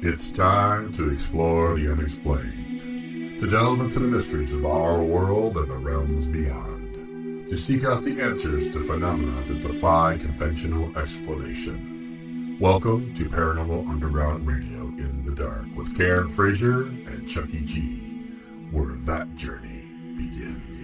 It's time to explore the unexplained, to delve into the mysteries of our world and the realms beyond, to seek out the answers to phenomena that defy conventional explanation. Welcome to Paranormal Underground Radio in the Dark with Karen Frazier and Chucky G, where that journey begins.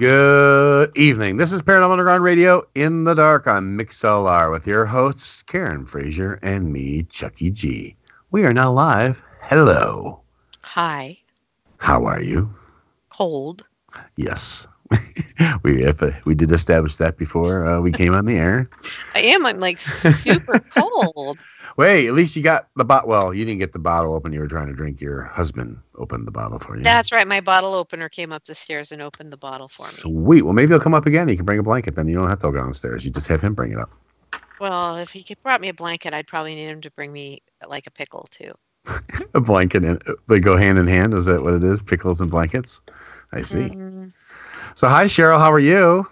Good evening. This is Paranormal Underground Radio in the dark on MixLR with your hosts Karen Frazier and me, Chucky G. We are now live. Hello. Hi. How are you? Cold. Yes. we if, uh, we did establish that before uh, we came on the air. I am. I'm like super cold. Wait, at least you got the bottle. Well, you didn't get the bottle open. You were trying to drink. Your husband opened the bottle for you. That's right. My bottle opener came up the stairs and opened the bottle for me. Sweet. Well, maybe he'll come up again. You can bring a blanket. Then you don't have to go downstairs. You just have him bring it up. Well, if he brought me a blanket, I'd probably need him to bring me like a pickle too. a blanket and they go hand in hand. Is that what it is? Pickles and blankets. I see. Mm, So, hi Cheryl. How are you?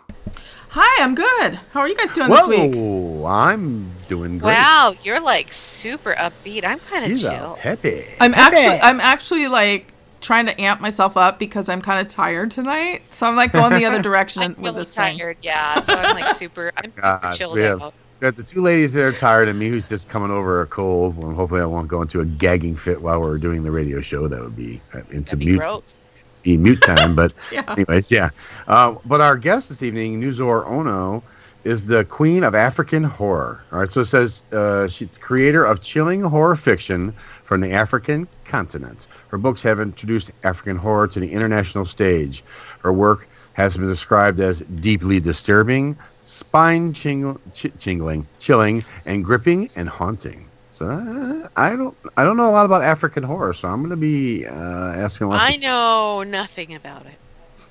Hi, I'm good. How are you guys doing Whoa, this week? I'm doing great. wow, you're like super upbeat. I'm kind of She's a chill. peppy. I'm Peppy. actually I'm actually like trying to amp myself up because I'm kind of tired tonight. So I'm like going the other direction I'm with really this thing. tired. Yeah, so I'm like super. I'm super Gosh, chilled we have- out. We got the two ladies that are tired, and me who's just coming over a cold. Well, hopefully, I won't go into a gagging fit while we're doing the radio show. That would be uh, into That'd be mute, gross. Be mute time. But Yeah. anyways, yeah. Uh, but our guest this evening, Nuzo Onoh, is the queen of African horror. All right, so it says uh, she's the creator of chilling horror fiction from the African continent. Her books have introduced African horror to the international stage. Her work has been described as deeply disturbing, spine ching- ch- chingling, chilling, and gripping and haunting. So uh, I don't, I don't know a lot about African horror, so I'm going to be uh, asking lots I of know nothing about it.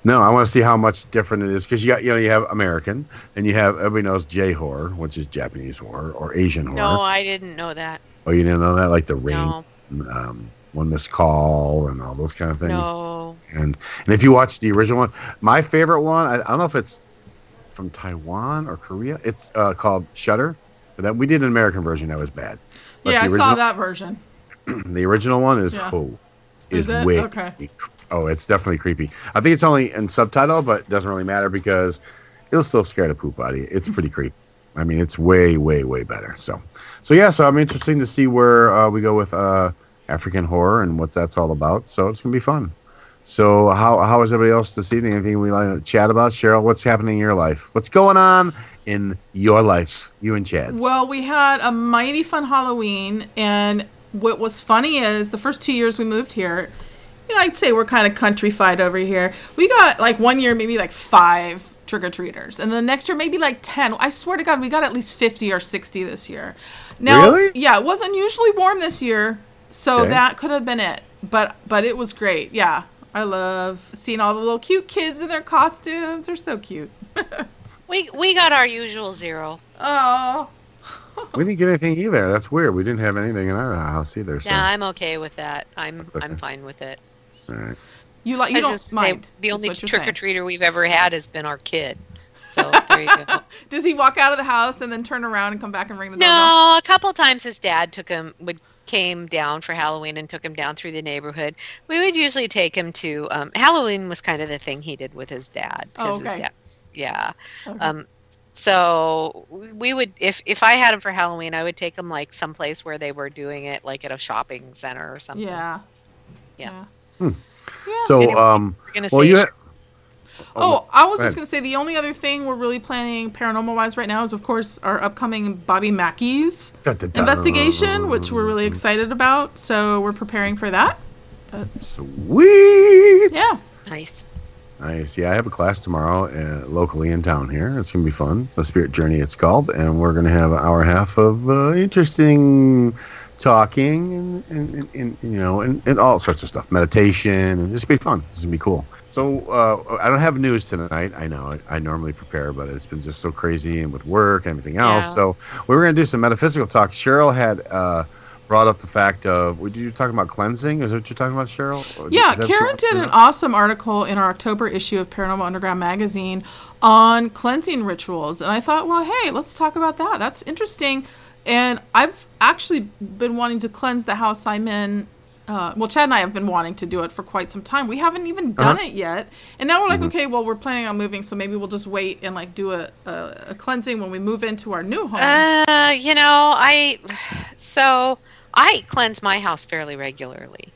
no, I want to see how much different it is because you got you know you have American and you have everybody knows J horror, which is Japanese horror or Asian horror. No, I didn't know that. Oh, you didn't know that, like the Ring, No, um, one missed call, and all those kind of things. no. And and if you watch the original one, my favorite one, I, I don't know if it's from Taiwan or Korea. It's uh, called Shutter. But that we did an American version that was bad. But yeah, I saw that version. the original one is Yeah. oh, Is is, Okay. oh, it's definitely creepy. I think it's only in subtitle, but it doesn't really matter because it'll still scare the poop out of you. It's pretty creepy. I mean, it's way, way, way better. So, so yeah. So I'm interested to see where uh, we go with uh, African horror and what that's all about. So it's gonna be fun. So how how is everybody else this evening? Anything we like to chat about? Cheryl, what's happening in your life? What's going on in your life? You and Chad. Well, we had a mighty fun Halloween, and what was funny is the first two years we moved here, you know, I'd say we're kind of countrified over here. We got like one year, maybe like five trick or treaters, and the next year maybe like ten. I swear to God, we got at least fifty or sixty this year. Now, Really? yeah, it was unusually warm this year, so Okay. that could have been it. But but it was great. Yeah, I love seeing all the little cute kids in their costumes. They're so cute. We we got our usual zero. Oh. we didn't get anything either. That's weird. We didn't have anything in our house either. So. Yeah, I'm okay with that. I'm Okay. I'm fine with it. all right. You like you was don't just say, mind. the only trick or treater we've ever had has been our kid. So there you go. Does he walk out of the house and then turn around and come back and ring the doorbell? No, a couple times his dad took him would came down for Halloween and took him down through the neighborhood. We would usually take him to um, Halloween was kind of the thing he did with his dad Oh, his okay. dad, yeah. Okay. Um, so we would if if I had him for Halloween, I would take him like someplace where they were doing it, like at a shopping center or something. yeah. Yeah. Yeah. Hmm. Yeah. So, Anyway, um, We're gonna well, say you. Ha- Oh, I was go just ahead. gonna say the only other thing we're really planning paranormal wise right now is of course our upcoming Bobby Mackey's Da, da, da. investigation, which we're really excited about. So we're preparing for that. Sweet. Yeah. nice. Nice. Yeah, I have a class tomorrow uh, locally in town here. It's gonna be fun. The Spirit Journey, it's called, and we're gonna have an hour and a half of uh, interesting talking and, and, and, and you know and, and all sorts of stuff, meditation, and gonna be fun. It's gonna be cool. So uh, I don't have news tonight. I know I, I normally prepare, but it's been just so crazy and with work and everything else. Yeah. So we were gonna do some metaphysical talk. Cheryl had. Uh, brought up the fact of. Did you talking about cleansing? Is that what you're talking about, Cheryl? Or Yeah, Karen did an awesome article in our October issue of Paranormal Underground magazine on cleansing rituals. And I thought, well, hey, let's talk about that. That's interesting. And I've actually been wanting to cleanse the house I'm in. Uh, well, Chad and I have been wanting to do it for quite some time. We haven't even done Uh-huh. it yet. And now we're like, Mm-hmm. okay, well, we're planning on moving, so maybe we'll just wait and like do a, a, a cleansing when we move into our new home. Uh, you know, I so I cleanse my house fairly regularly.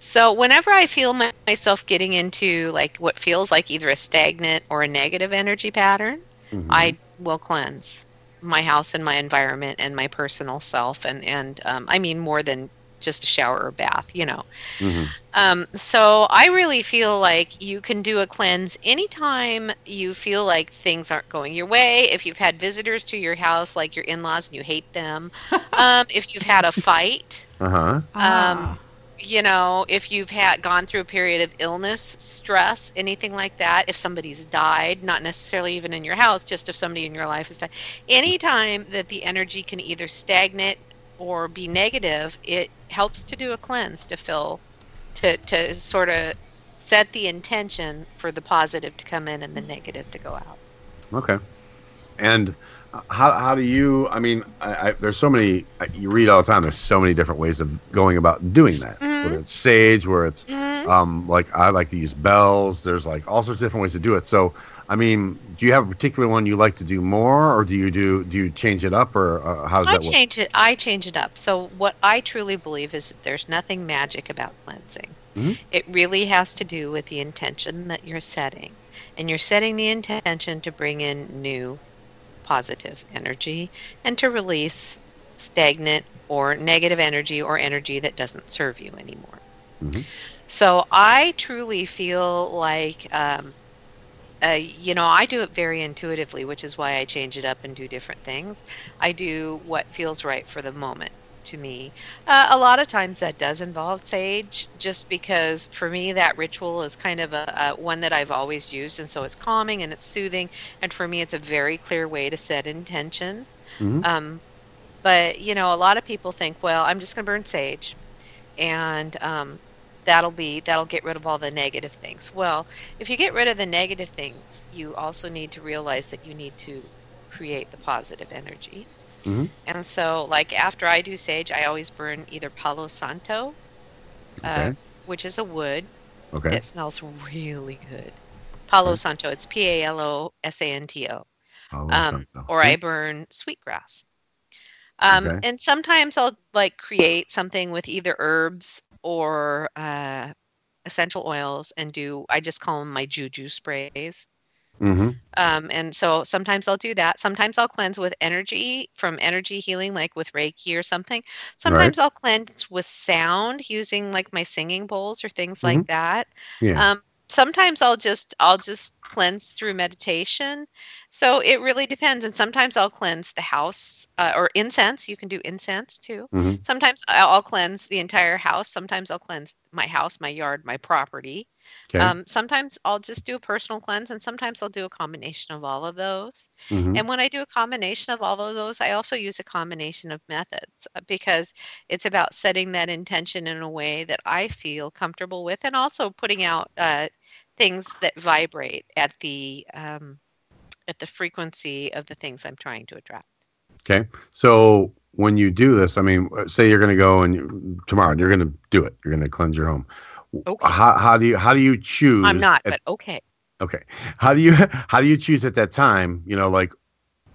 So whenever I feel my, myself getting into like what feels like either a stagnant or a negative energy pattern, Mhm. I will cleanse my house and my environment and my personal self and and um, I mean more than just a shower or bath, you know. Mhm. Um, so I really feel like you can do a cleanse anytime you feel like things aren't going your way. If you've had visitors to your house, like your in-laws, and you hate them. um, if you've had a fight, Uh-huh. Ah. You know, if you've had gone through a period of illness, stress, anything like that. If somebody's died, not necessarily even in your house, just if somebody in your life has died. Anytime that the energy can either stagnate or be negative, it helps to do a cleanse to fill, to to sort of set the intention for the positive to come in and the negative to go out. Okay. And how, how do you? I mean, I, I, there's so many. You read all the time. There's so many different ways of going about doing that. Mhm. Whether it's sage, where it's Mhm. um, like I like to use bells. There's like all sorts of different ways to do it. So, I mean, do you have a particular one you like to do more, or do you do do you change it up, or uh, how does I that work? change it. I change it up. So what I truly believe is that there's nothing magic about cleansing. Mhm. It really has to do with the intention that you're setting, and you're setting the intention to bring in new, positive energy and to release stagnant or negative energy or energy that doesn't serve you anymore. Mhm. So I truly feel like. Um, uh, you know, I do it very intuitively, which is why I change it up and do different things. I do what feels right for the moment to me. Uh, a lot of times that does involve sage, just because for me that ritual is kind of a, a one that I've always used, and so it's calming and it's soothing, and for me it's a very clear way to set intention. Mhm. Um, but you know, a lot of people think, well, I'm just going to burn sage, and um, that'll be that'll get rid of all the negative things. Well, if you get rid of the negative things, you also need to realize that you need to create the positive energy. Mhm. And so, like after I do sage, I always burn either Palo Santo, uh, Okay. which is a wood Okay. that smells really good. Palo Okay. Santo, it's P A L O S A N T O Oh, um, or I burn sweetgrass. Um, Okay. And sometimes I'll like create something with either herbs or uh, essential oils and do, I just call them my juju sprays. Mhm. Um, and so sometimes I'll do that. Sometimes I'll cleanse with energy from energy healing, like with Reiki or something. Sometimes I'll cleanse with sound using like my singing bowls or things like that. Yeah. Um, sometimes I'll just I'll just cleanse through meditation. So it really depends. And sometimes I'll cleanse the house uh, or incense. You can do incense too. Mhm. Sometimes I'll I'll cleanse the entire house. Sometimes I'll cleanse my house, my yard, my property. Okay. Um, sometimes I'll just do a personal cleanse, and sometimes I'll do a combination of all of those. Mhm. And when I do a combination of all of those, I also use a combination of methods uh, because it's about setting that intention in a way that I feel comfortable with, and also putting out uh, things that vibrate at the um, at the frequency of the things I'm trying to attract. Okay. So when you do this, I mean, uh, say you're going to go and you, tomorrow you're going to do it. You're going to cleanse your home. Okay. How, how do you how do you choose? I'm not, at- but okay. okay. How do you how do you choose at that time? You know, like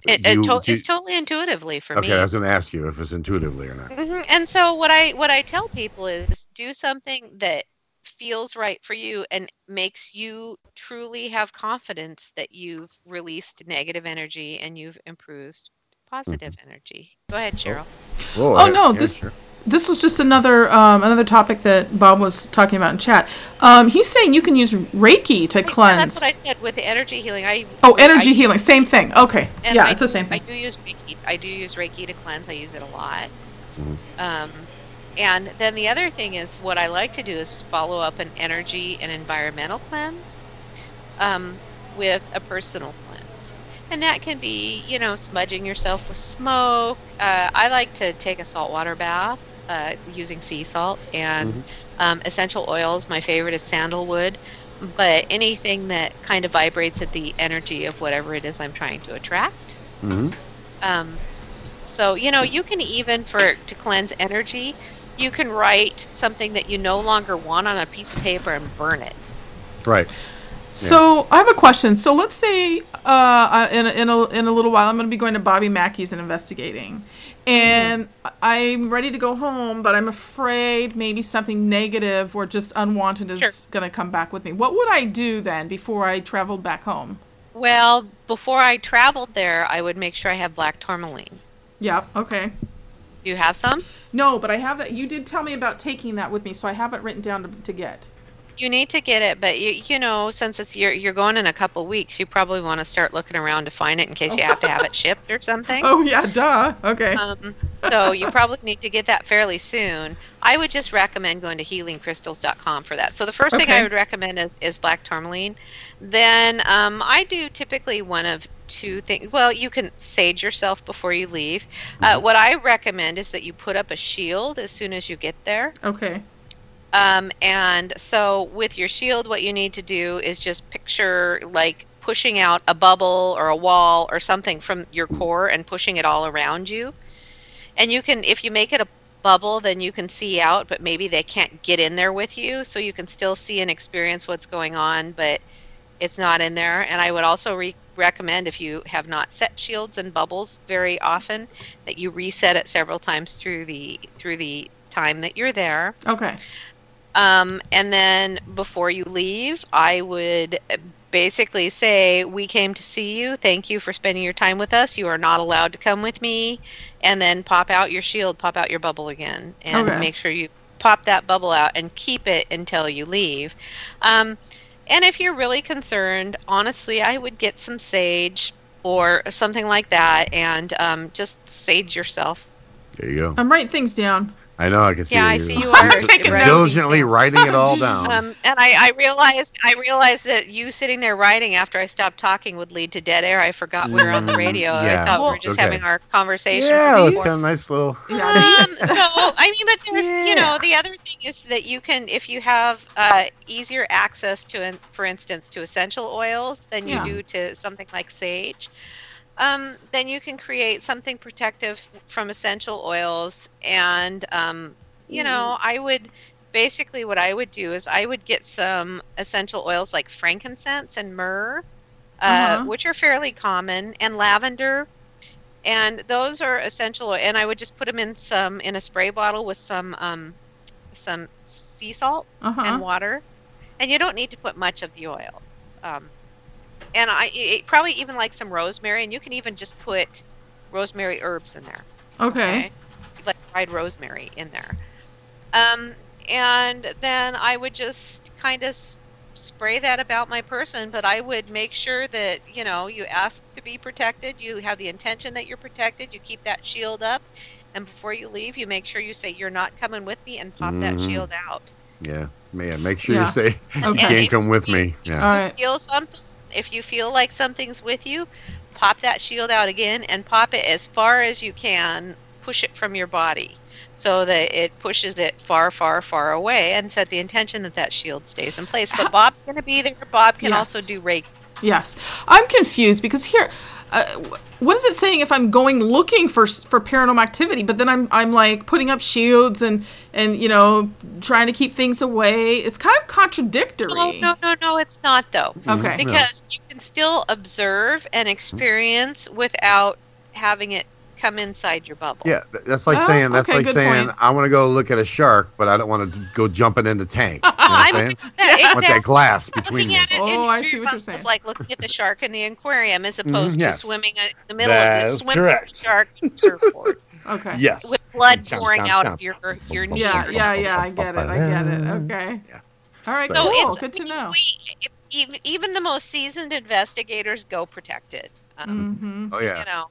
It, do it to- you- it's totally intuitively for okay. me. Okay, I was going to ask you if it's intuitively or not. hmm And so what I what I tell people is do something that feels right for you and makes you truly have confidence that you've released negative energy and you've improved positive energy. Go ahead, Cheryl. Whoa, Oh, I- no, this- sure. This was just another um, another topic that Bob was talking about in chat. Um, he's saying you can use Reiki to Yeah, cleanse. That's what I said with the energy healing. I oh, energy I- healing, same thing. Okay, yeah, I it's the do- same I thing. do use Reiki. I do use Reiki to cleanse. I use it a lot. Mhm. Um, and then the other thing is what I like to do is follow up an energy and environmental cleanse um, with a personal cleanse. And that can be, you know, smudging yourself with smoke. Uh, I like to take a saltwater bath uh, using sea salt and Mhm. um, essential oils. My favorite is sandalwood, but anything that kind of vibrates at the energy of whatever it is I'm trying to attract. hmm Um, so you know, you can even for to cleanse energy, you can write something that you no longer want on a piece of paper and burn it. Right. So I have a question. So let's say uh, in a, in a in a little while I'm going to be going to Bobby Mackey's and investigating, and I'm ready to go home, but I'm afraid maybe something negative or just unwanted is Sure. going to come back with me. What would I do then before I traveled back home? Well, before I traveled there, I would make sure I have black tourmaline. Yep. Okay. Do you have some? No, but I have that. You did tell me about taking that with me, so I have it written down to, to get. You need to get it, but you you know, since it's you're you're going in a couple weeks, you probably want to start looking around to find it in case you have to have it shipped or something. Oh yeah, duh. Okay. Um, so you probably need to get that fairly soon. I would just recommend going to healingcrystals.com for that. So the first thing I would recommend is, is black tourmaline. Then um, I do typically one of two things. Well, you can sage yourself before you leave. Uh, what I recommend is that you put up a shield as soon as you get there. okay. Um, and so with your shield, what you need to do is just picture like pushing out a bubble or a wall or something from your core and pushing it all around you. And you can, if you make it a bubble, then you can see out, but maybe they can't get in there with you. So you can still see and experience what's going on, but it's not in there. And I would also re- recommend if you have not set shields and bubbles very often, that you reset it several times through the through the time that you're there. Okay. Um, and then before you leave, I would basically say, We came to see you. Thank you for spending your time with us. You are not allowed to come with me. And then pop out your shield, pop out your bubble again, and Okay. make sure you pop that bubble out and keep it until you leave. Um, and if you're really concerned, honestly, I would get some sage or something like that and um, just sage yourself. There you go. I'm writing things down. I know. I can see. Yeah, that I you're see you are taking writing diligently writing it all down. Um, and I, I realized I realized that you sitting there writing after I stopped talking would lead to dead air. I forgot we were on the Mm, radio. yeah. I thought we were just Okay. having our conversation. yeah, for it's these- kind of nice little. Yeah. um, so I mean, but there's you know the other thing is that you can if you have uh, easier access to, for instance, to essential oils than you Yeah. do to something like sage. Um, then you can create something protective from essential oils, and um, you know I would basically what I would do is I would get some essential oils like frankincense and myrrh, uh, Uh-huh. which are fairly common, and lavender. And those are essential and i would just put them in some in a spray bottle with some um some sea salt Uh and water. And you don't need to put much of the oil um and i it, probably even like some rosemary and you can even just put rosemary herbs in there Okay. like dried rosemary in there um and then i would just kind of spray that about my person but i would make sure that you know you ask to be protected you have the intention that you're protected you keep that shield up and before you leave you make sure you say you're not coming with me and pop that Mhm. shield out Yeah, man. Make sure Yeah. you say Okay. you can't come with me. All Yeah. right. feel something if you feel like something's with you pop that shield out again and pop it as far as you can push it from your body so that it pushes it far far far away and set the intention that that shield stays in place. But bob's going to be there. Bob can also do reiki Yes, I'm confused because here, uh, what is it saying if I'm going looking for for paranormal activity, but then I'm I'm like putting up shields and and you know trying to keep things away? It's kind of contradictory. oh no no no it's not though Okay. because you can still observe and experience without having it come inside your bubble Yeah, that's like Oh, saying that's okay, like saying point. I want to go look at a shark, but I don't want to go jumping in the tank. You know what I I'm saying? that- I want that exactly. glass between looking at it Oh, in I your see what you're saying. is like looking at the shark in the aquarium as opposed Mhm, yes. to swimming in the middle That of the swimming correct. shark surfboard Okay. Yes. with blood Chomp, pouring chomp, out chomp. of your your knee. Yeah, yeah, yeah. I get it. I get it. Okay. Yeah. All right. So- So cool. it's Good to know. We, even, even the most seasoned investigators go protected. Um, hmm Oh yeah. You know,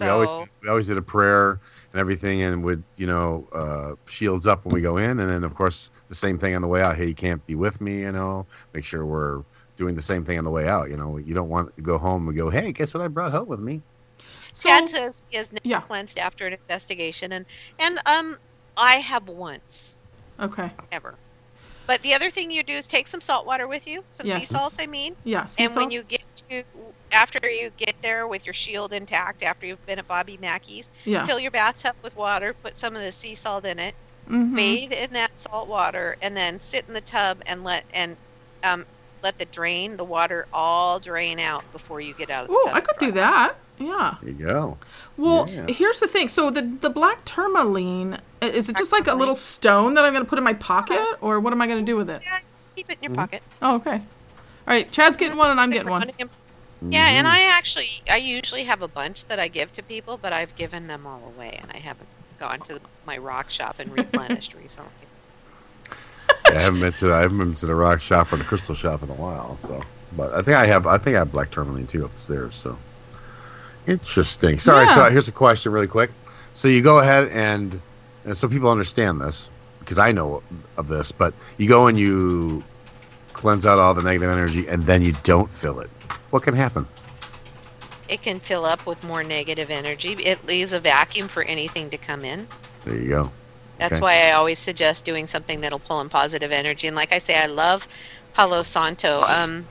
so We always we always did a prayer and everything, and would you know uh, shields up when we go in, and then of course the same thing on the way out. Hey, you can't be with me, you know. Make sure we're doing the same thing on the way out. You know, you don't want to go home and go, "Hey, guess what I brought home with me?" So Chad says he Yeah. cleansed after an investigation, and and um, I have once okay, ever. But the other thing you do is take some salt water with you, some sea salt, I mean. yeah. sea and when you get to after you get there with your shield intact, after you've been at Bobby Mackey's, yeah, fill your bathtub with water, put some of the sea salt in it, Mhm. bathe in that salt water, and then sit in the tub and let and um, let the drain the water all drain out before you get out of the Oh. I could do that. Yeah. There you go. Well, Yeah. here's the thing. So the the black tourmaline is it just like a little stone that I'm going to put in my pocket, or what am I going to do with it? Yeah, just keep it in your Mhm. pocket. Oh, okay. All right, Chad's getting one, and I'm getting one. Yeah, and Mhm. I actually, I usually have a bunch that I give to people, but I've given them all away, and I haven't gone to my rock shop and replenished recently. I haven't been to I haven't been to the rock shop or the crystal shop in a while. So, but I think I have I think I have black tourmaline too upstairs. So interesting. Sorry. Yeah. So here's a question, really quick. So you go ahead and and so people understand this because I know of this, but you go and you cleanse out all the negative energy and then you don't fill it. What can happen? It can fill up with more negative energy. It leaves a vacuum for anything to come in. There you go. That's Okay. why I always suggest doing something that'll pull in positive energy. And like I say, I love Palo Santo. Um,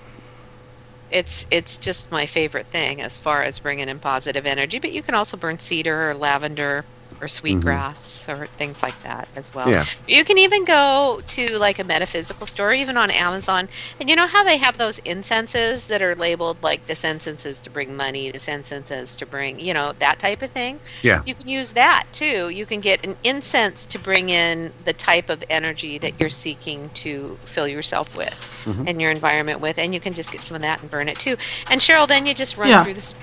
it's it's just my favorite thing as far as bringing in positive energy. But you can also burn cedar or lavender or sweetgrass or things like that as well. Yeah. You can even go to like a metaphysical store, even on Amazon, and you know how they have those incenses that are labeled like this incense is to bring money, this incense is to bring, you know, that type of thing. Yeah. You can use that too. You can get an incense to bring in the type of energy that you're seeking to fill yourself with Mhm. and your environment with, and you can just get some of that and burn it too. And Cheryl, then you just run Yeah. through this.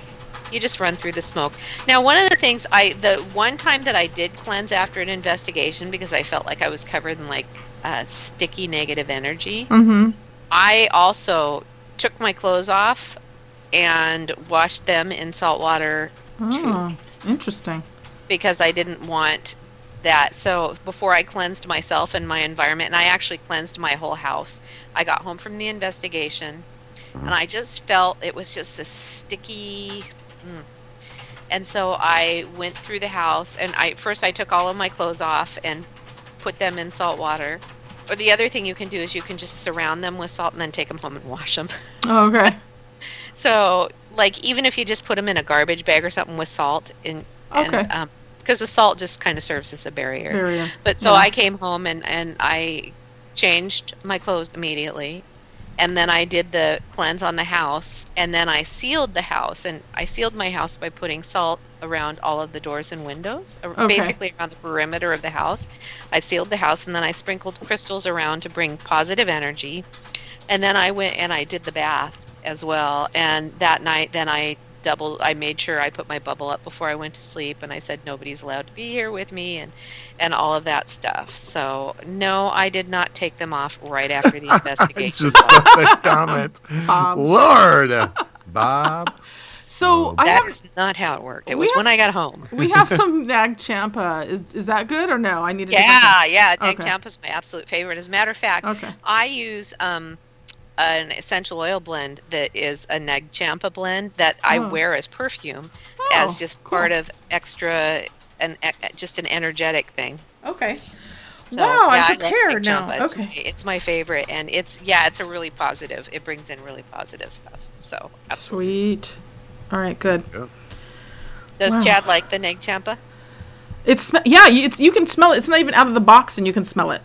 You just run through the smoke. Now, one of the things I, the one time that I did cleanse after an investigation because I felt like I was covered in like uh, sticky negative energy, Mm-hmm. I also took my clothes off and washed them in salt water Oh, interesting. because I didn't want that. So before I cleansed myself and my environment, and I actually cleansed my whole house. I got home from the investigation, and I just felt it was just a sticky. Mm. And so I went through the house, and I first I took all of my clothes off and put them in salt water. Or the other thing you can do is you can just surround them with salt and then take them home and wash them. Oh, okay. So, like, even if you just put them in a garbage bag or something with salt, in, Okay. and, um, because the salt just kind of serves as a barrier. Barrier. But so Yeah. I came home and, and I changed my clothes immediately. And then I did the cleanse on the house. And then I sealed the house. And I sealed my house by putting salt around all of the doors and windows, uh, Okay. basically around the perimeter of the house. I sealed the house and then I sprinkled crystals around to bring positive energy. And then I went and I did the bath as well. And that night, then I double i made sure i put my bubble up before i went to sleep and i said nobody's allowed to be here with me and and all of that stuff so no i did not take them off right after the investigation Just saw that comment. Bob. Lord, Bob. So Oh, I That have is not how it worked it We was when have i got home we have some Nag Champa. Is is that good or no? I need a different yeah yeah Nag Okay. Champa's my absolute favorite as a matter of fact. Okay. i use um an essential oil blend that is a Nag Champa blend that I Oh. wear as perfume Oh, as just cool. part of extra an e- just an energetic thing. Okay. So, wow, yeah, I'm I prepared now. Jumpa. It's, Okay. my, it's my favorite, and it's yeah, it's a really positive. It brings in really positive stuff. So, absolutely. Sweet. All right, good. does Wow. Chad like the Nag Champa? It's sm- yeah, it's you can smell it. It's not even out of the box, and you can smell it.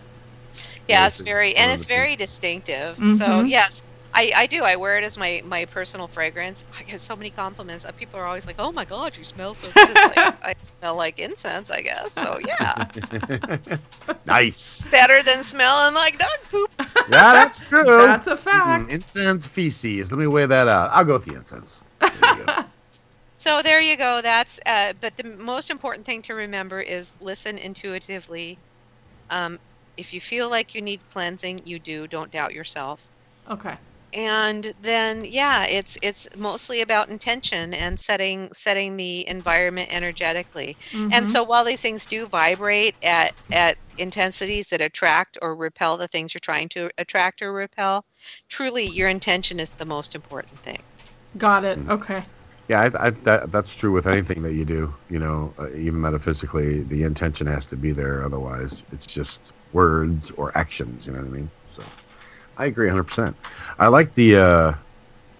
Yeah, Yeah, it's it's very and it's very distinctive. So Mhm. yes, I, I do. I wear it as my my personal fragrance. I get so many compliments. Uh, People are always like, "Oh my God, you smell so good." Like, I smell like incense, I guess. So yeah, nice. better than smelling like dog poop. Yeah, that's true. That's a fact. Mm, incense feces. Let me weigh that out. I'll go with the incense. There you go. So there you go. That's uh, but the most important thing to remember is listen intuitively. Um, if you feel like you need cleansing, you do. Don't doubt yourself. Okay. and then yeah it's it's mostly about intention and setting setting the environment energetically and Mhm. so while these things do vibrate at at intensities that attract or repel the things you're trying to attract or repel truly your intention is the most important thing got it. Okay. Yeah, I, I, that, that's true with anything that you do. You know, uh, even metaphysically, the intention has to be there. Otherwise, it's just words or actions. You know what I mean? So, I agree 100%. I like the uh,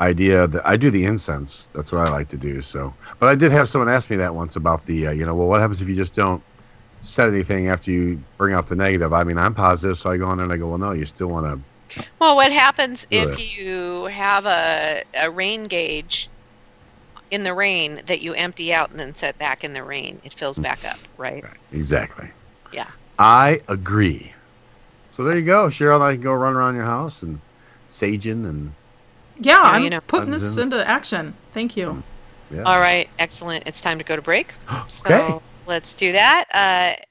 idea that I do the incense. That's what I like to do. So, but I did have someone ask me that once about the, uh, you know, well, what happens if you just don't set anything after you bring out the negative? I mean, I'm positive, so I go on there and I go, well, no, you still want to. well what happens if you have a, a rain gauge in the rain that you empty out and then set back in the rain it fills back up right right. Exactly. Yeah. I agree. So there you go, Cheryl. I can go run around your house and saging and Yeah, Yeah, I'm you know. putting Tons this of- into action. Thank you. yeah. All right, excellent. It's time to go to break. So Okay. let's do that. Uh,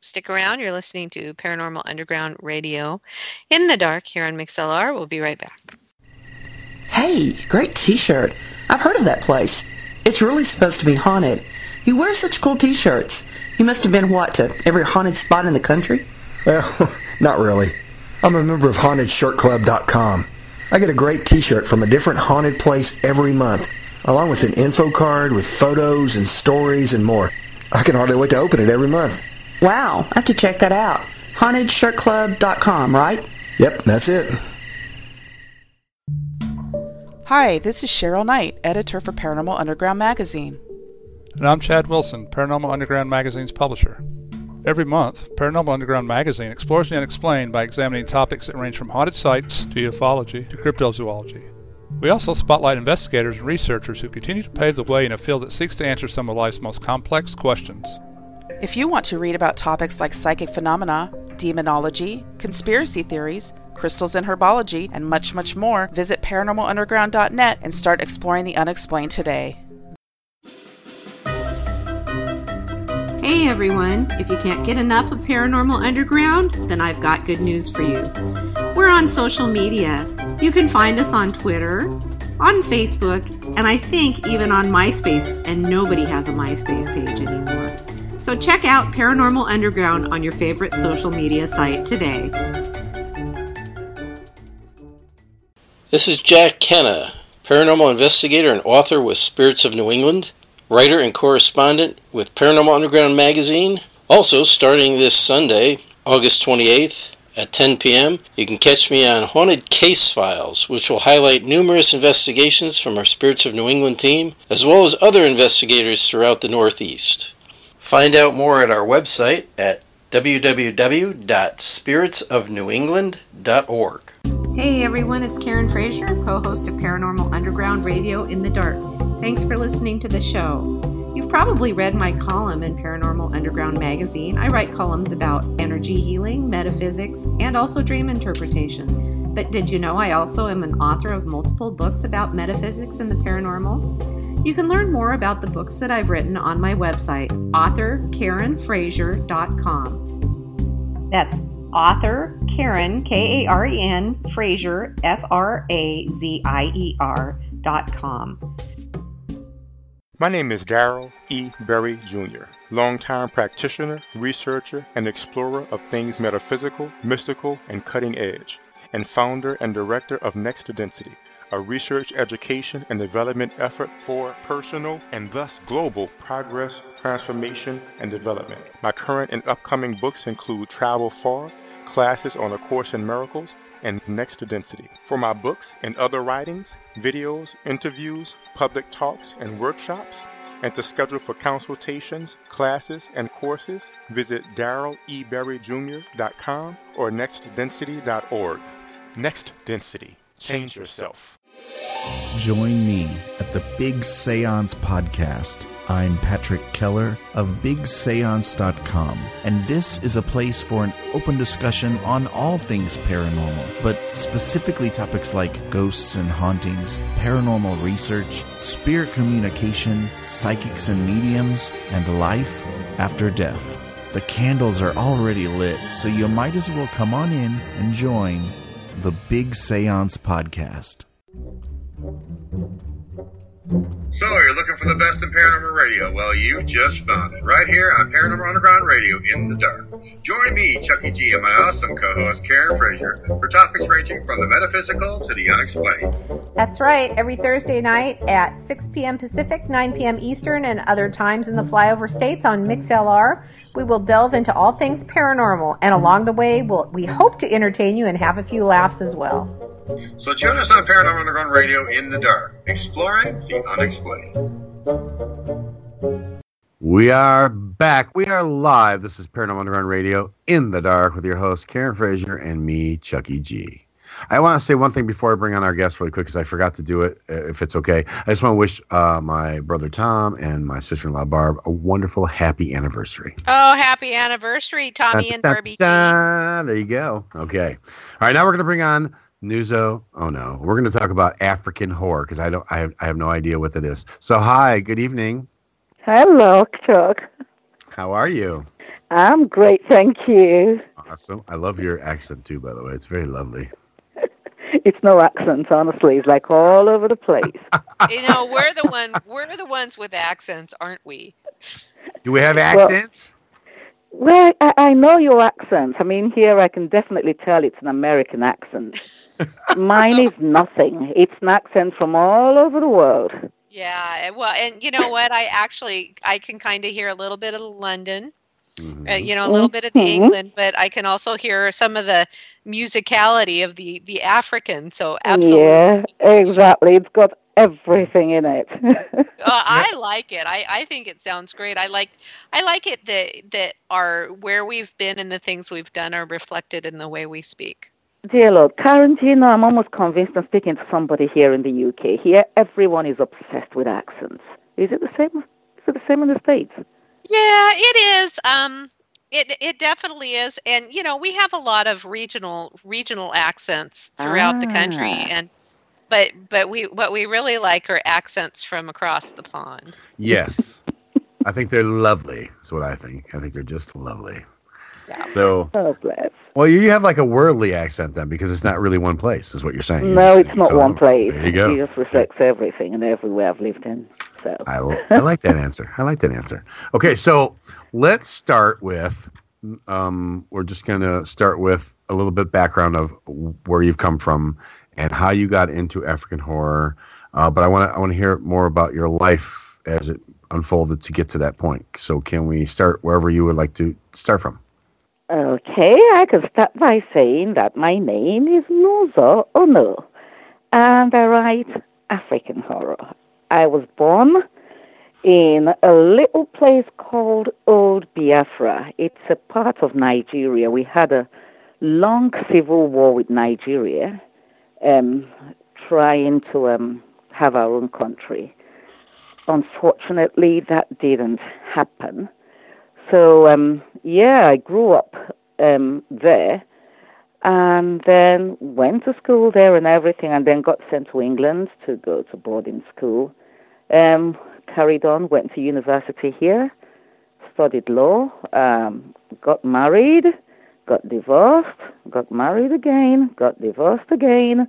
stick around. You're listening to Paranormal Underground Radio in the dark here on MixLR. We'll be right back. Hey, great t-shirt. I've heard of that place. It's really supposed to be haunted. You wear such cool t-shirts. You must have been, what, to every haunted spot in the country? Well, not really. I'm a member of HauntedShirtClub.com. I get a great t-shirt from a different haunted place every month, along with an info card with photos and stories and more. I can hardly wait to open it every month. Wow, I have to check that out. HauntedShirtClub.com, right? Yep, that's it. Hi, this is Cheryl Knight, editor for Paranormal Underground magazine. And I'm Chad Wilson, Paranormal Underground Magazine's publisher. Every month, Paranormal Underground Magazine explores the unexplained by examining topics that range from haunted sites to ufology to cryptozoology. We also spotlight investigators and researchers who continue to pave the way in a field that seeks to answer some of life's most complex questions. If you want to read about topics like psychic phenomena, demonology, conspiracy theories, crystals and herbology, and much, much more, visit paranormalunderground.net and start exploring the unexplained today. Hey everyone, if you can't get enough of Paranormal Underground, then I've got good news for you. We're on social media. You can find us on Twitter, on Facebook, and I think even on MySpace, and nobody has a MySpace page anymore. So check out Paranormal Underground on your favorite social media site today. This is Jack Kenna, paranormal investigator and author with Spirits of New England, writer and correspondent with Paranormal Underground magazine. Also, starting this Sunday, August 28th at 10 p.m., you can catch me on Haunted Case Files, which will highlight numerous investigations from our Spirits of New England team, as well as other investigators throughout the Northeast. Find out more at our website at www.spiritsofnewengland.org. Hey everyone, it's Karen Frazier, co host of Paranormal Underground Radio in the Dark. Thanks for listening to the show. You've probably read my column in Paranormal Underground magazine. I write columns about energy healing, metaphysics, and also dream interpretation. But did you know I also am an author of multiple books about metaphysics and the paranormal? You can learn more about the books that I've written on my website, authorkarenfrazier.com. That's author Karen, K A R E N, Frazier, F R A Z I E R dot com. My name is Darrell E. Berry Jr., longtime practitioner, researcher, and explorer of things metaphysical, mystical, and cutting edge, and founder and director of Next to Density, a research, education, and development effort for personal and thus global progress, transformation, and development. My current and upcoming books include Travel Far, Classes on A Course in Miracles, and Next to Density. For my books and other writings, videos, interviews, public talks, and workshops, and to schedule for consultations, classes, and courses, visit darrelleberryjr.com or nextdensity.org. Next Density. Change yourself. Join me at the Big Seance Podcast. I'm Patrick Keller of BigSeance.com, and this is a place for an open discussion on all things paranormal, but specifically topics like ghosts and hauntings, paranormal research, spirit communication, psychics and mediums, and life after death. The candles are already lit, so you might as well come on in and join the Big Seance Podcast. So, you're looking for the best in paranormal radio? Well, you just found it. Right here on Paranormal Underground Radio in the Dark. Join me, Chucky G, and my awesome co host, Karen Frazier, for topics ranging from the metaphysical to the unexplained. That's right. Every Thursday night at 6 p.m. Pacific, 9 p.m. Eastern, and other times in the flyover states on MixLR, we will delve into all things paranormal. And along the way, we'll, we hope to entertain you and have a few laughs as well. So tune us on Paranormal Underground Radio in the dark, exploring the unexplained. We are back. We are live. This is Paranormal Underground Radio in the dark with your host Karen Frazier and me, Chucky G. I want to say one thing before I bring on our guest really quick because I forgot to do it. uh, If it's okay, I just want to wish uh, my brother Tom and my sister-in-law Barb a wonderful, happy anniversary. Oh, happy anniversary, Tommy and Da, da, Barbie. da. There you go. Okay. All right. Now we're going to bring on Nuzo. Oh no, we're going to talk about African horror because I don't. I have, I have no idea what that is. So hi. Good evening. Hello, Chuck. How are you? I'm great, thank you. Awesome. I love your accent too. By the way, it's very lovely. It's no accent, honestly. It's like all over the place. you know, we're the one. We're the ones with accents, aren't we? Do we have Well- accents? Well, I, I know your accent. I mean, here I can definitely tell it's an American accent. Mine is nothing. It's an accent from all over the world. Yeah. Well, and you know what? I actually I can kind of hear a little bit of London. Uh, you know, a little bit of the. England, but I can also hear some of the musicality of the the African. So absolutely, Yeah, exactly. It's got everything in it. uh, I like it. I, I think it sounds great. I like I like it that that our where we've been and the things we've done are reflected in the way we speak. Dear Lord, Tarantino, I'm almost convinced I'm speaking to somebody here in the UK. Here, everyone is obsessed with accents. Is it the same? Is it the same in the States? Yeah, it is. Um, it it definitely is, and you know we have a lot of regional regional accents throughout the country, Ah. and but but we what we really like are accents from across the pond. Yes. I think they're lovely. That's what I think. I think they're just lovely. Yeah. So, Oh, bless. Well, you have like a worldly accent then, because it's not really one place, is what you're saying. You're No, it's not so, one place. There you go. It just reflects everything and everywhere I've lived in. So I, I like that answer. I like that answer. Okay, so let's start with. Um, we're just gonna start with a little bit background of where you've come from and how you got into African horror. Uh, but I want to I want to hear more about your life as it unfolded to get to that point. So can we start wherever you would like to start from? Okay, I can start by saying that my name is Nuzo Onoh, and I write African horror. I was born in a little place called Old Biafra. It's a part of Nigeria. We had a long civil war with Nigeria, um, trying to um, have our own country. Unfortunately, that didn't happen. So um, yeah, I grew up um, there, and then went to school there and everything, and then got sent to England to go to boarding school. Um, carried on, went to university here, studied law, um, got married, got divorced, got married again, got divorced again,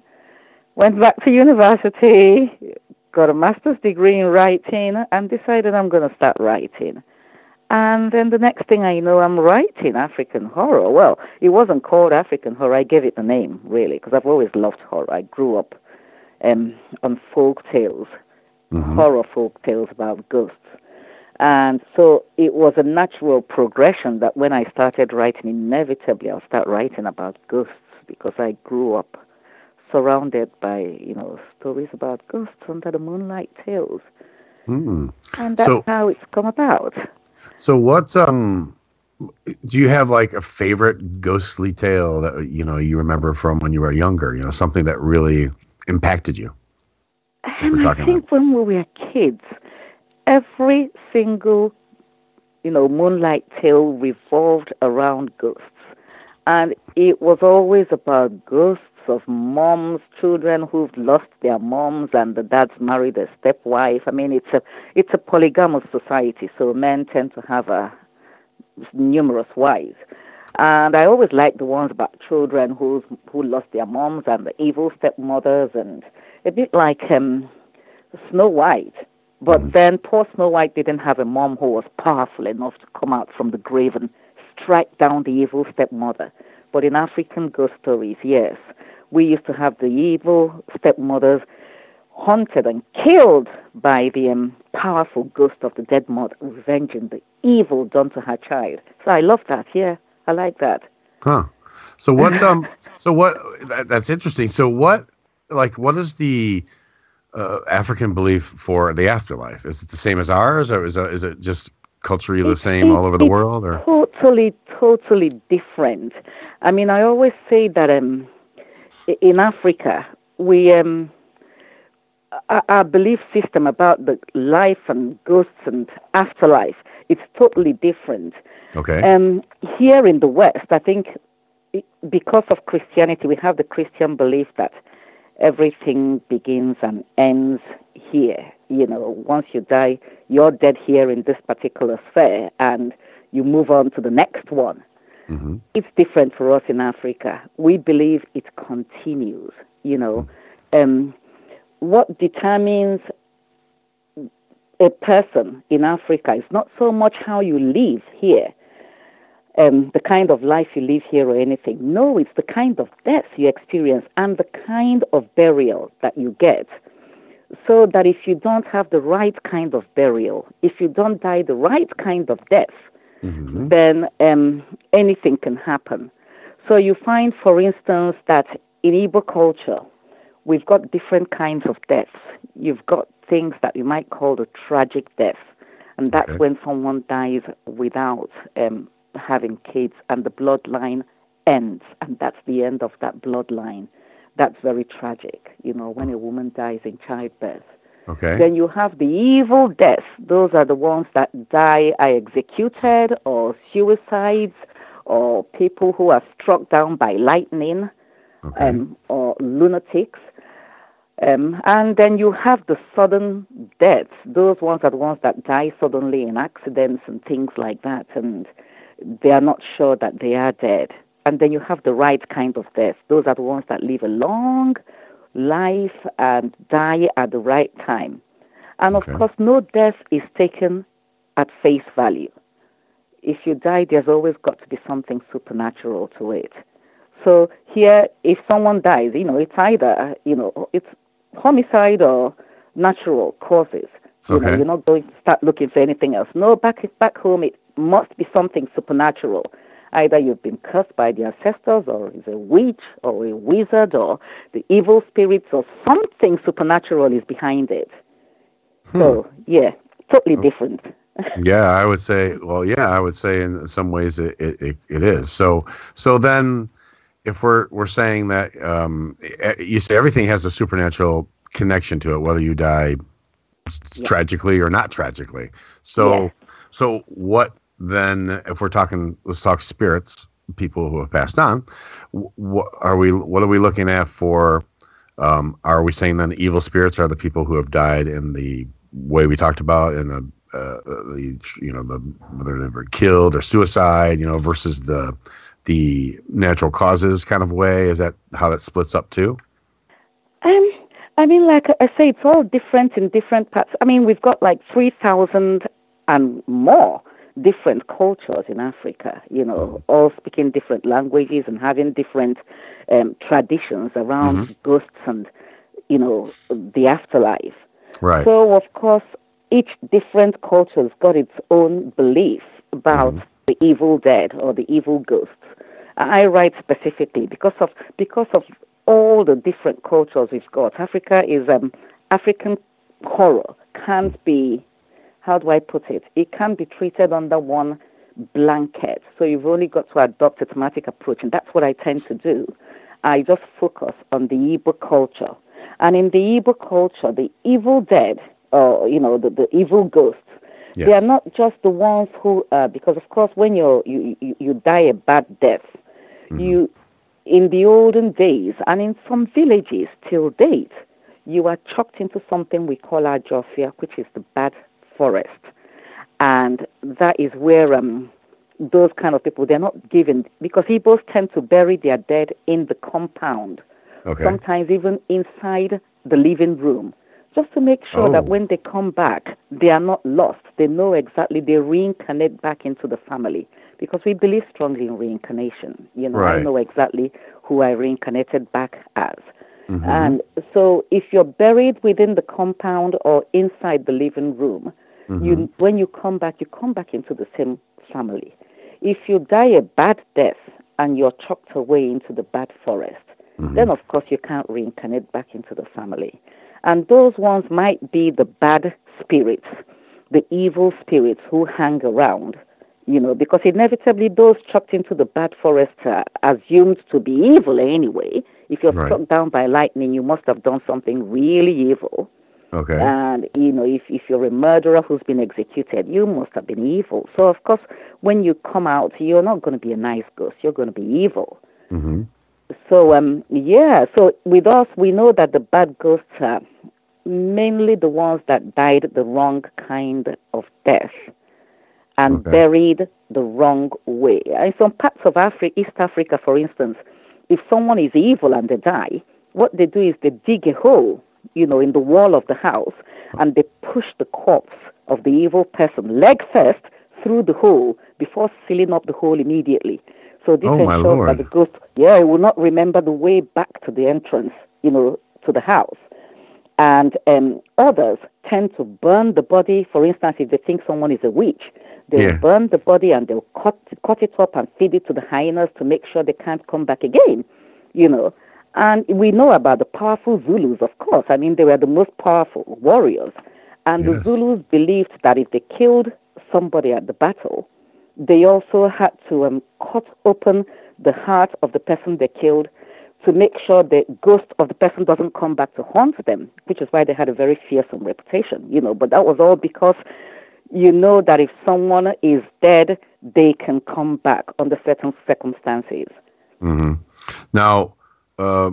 went back to university, got a master's degree in writing, and decided I'm going to start writing. And then the next thing I know, I'm writing African horror. Well, it wasn't called African horror. I gave it the name, really, because I've always loved horror. I grew up um, on folk tales, horror folk tales about ghosts. And so it was a natural progression that when I started writing, inevitably I'll start writing about ghosts because I grew up surrounded by, you know, stories about ghosts under the moonlight tales. Hmm. And that's So- how it's come about. So what's um do you have like a favorite ghostly tale that you know you remember from when you were younger, you know, something that really impacted you? And I think when we were kids, every single, you know, moonlight tale revolved around ghosts. And it was always about ghosts of moms, children who've lost their moms and the dad's married a stepwife. I mean, it's a it's a polygamous society, so men tend to have a numerous wives. And I always liked the ones about children who who lost their moms and the evil stepmothers, and a bit like um, Snow White. But then poor Snow White didn't have a mom who was powerful enough to come out from the grave and strike down the evil stepmother. But in African ghost stories, yes, we used to have the evil stepmothers haunted and killed by the um, powerful ghost of the dead mother, revenging the evil done to her child. So I love that. Yeah, I like that. Huh. So what? Um. so what? That, that's interesting. So what? Like, what is the uh, African belief for the afterlife? Is it the same as ours, or is it just culturally the same all over the world? Or totally, totally different. I mean, I always say that um, in Africa we um our belief system about the life and ghosts and afterlife it's totally different. Okay. Um, here in the West, I think because of Christianity, we have the Christian belief that everything begins and ends here. You know, once you die, you're dead here in this particular sphere, and you move on to the next one. Mm-hmm. It's different for us in Africa. We believe it continues. You know, Mm. um, what determines a person in Africa is not so much how you live here, um, the kind of life you live here or anything. No, it's the kind of death you experience and the kind of burial that you get. So that if you don't have the right kind of burial, if you don't die the right kind of death, Mm-hmm. then um, anything can happen. So you find, for instance, that in Igbo culture, we've got different kinds of deaths. You've got things that you might call the tragic death, and that's Okay. when someone dies without um, having kids, and the bloodline ends, and that's the end of that bloodline. That's very tragic, you know, when a woman dies in childbirth. Okay. Then you have the evil deaths. Those are the ones that die are executed or suicides or people who are struck down by lightning um, or lunatics. Um, and then you have the sudden deaths. Those ones are the ones that die suddenly in accidents and things like that, and they are not sure that they are dead. And then you have the right kind of death. Those are the ones that live a long life and die at the right time. And of course, no death is taken at face value. If you die, there's always got to be something supernatural to it. So here, if someone dies, you know, it's either, you know, it's homicide or natural causes. You know, Okay. you're not going to start looking for anything else. No, back back home, it must be something supernatural. Either you've been cursed by the ancestors, or it's a witch, or a wizard, or the evil spirits, or something supernatural is behind it. So, yeah, totally different. yeah, I would say. Well, yeah, I would say in some ways it it, it, is. So so then, if we're we're saying that um, you say everything has a supernatural connection to it, whether you die s- tragically or not tragically. So Yes. so what then? If we're talking, let's talk spirits, people who have passed on. What are we? What are we looking at for? Um, are we saying then evil spirits are the people who have died in the way we talked about in a uh, the you know the whether they were killed or suicide you know versus the the natural causes kind of way is that how that splits up too Um, I mean, like I say, it's all different in different parts. I mean, we've got like 3,000 and more different cultures in Africa, you know, all speaking different languages and having different um, traditions around ghosts and, you know, the afterlife. right So, of course, each different culture's got its own belief about the evil dead or the evil ghosts. I write specifically because of because of all the different cultures we've got. Africa is um, African horror can't be how do I put it? It can't be treated under one blanket. So you've only got to adopt a thematic approach, and that's what I tend to do. I just focus on the Igbo culture. And in the Igbo culture, the evil dead, or, you know, the, the evil ghosts, they are not just the ones who, uh, because of course, when you're, you, you, you die a bad death, you, in the olden days, and in some villages till date, you are chucked into something we call Ajofia, which is the bad forest. And that is where um, those kind of people, they're not given, because Igbos tend to bury their dead in the compound, okay sometimes even inside the living room. just to make sure Oh. that when they come back, they are not lost. They know exactly, they reincarnate back into the family. Because we believe strongly in reincarnation. You know, I Right. know exactly who I reincarnated back as. Mhm. And so if you're buried within the compound or inside the living room, you mm-hmm. when you come back, you come back into the same family. If you die a bad death and you're chucked away into the bad forest, mm-hmm. then of course you can't reincarnate back into the family. And those ones might be the bad spirits, the evil spirits who hang around, you know, because inevitably those chucked into the bad forest are assumed to be evil anyway. If you're Right. struck down by lightning, you must have done something really evil. Okay. And you know, if if you're a murderer who's been executed, you must have been evil. So of course, when you come out, you're not going to be a nice ghost. You're going to be evil. hmm So um, yeah. So with us, we know that the bad ghosts are mainly the ones that died the wrong kind of death and Okay. buried the wrong way. In some parts of Africa, East Africa, for instance, if someone is evil and they die, what they do is they dig a hole, you know, in the wall of the house, and they push the corpse of the evil person leg first through the hole before sealing up the hole immediately. So this Oh, ensures that the ghost, yeah, it will not remember the way back to the entrance, you know, to the house. And um, others tend to burn the body. For instance, if they think someone is a witch, they'll Yeah. burn the body and they'll cut cut it up and feed it to the hyenas to make sure they can't come back again. You know, and we know about the powerful Zulus, of course. I mean, they were the most powerful warriors, and Yes. the Zulus believed that if they killed somebody at the battle, they also had to um, cut open the heart of the person they killed to make sure the ghost of the person doesn't come back to haunt them, which is why they had a very fearsome reputation, you know. But that was all because you know that if someone is dead, they can come back under certain circumstances. hmm Now, uh,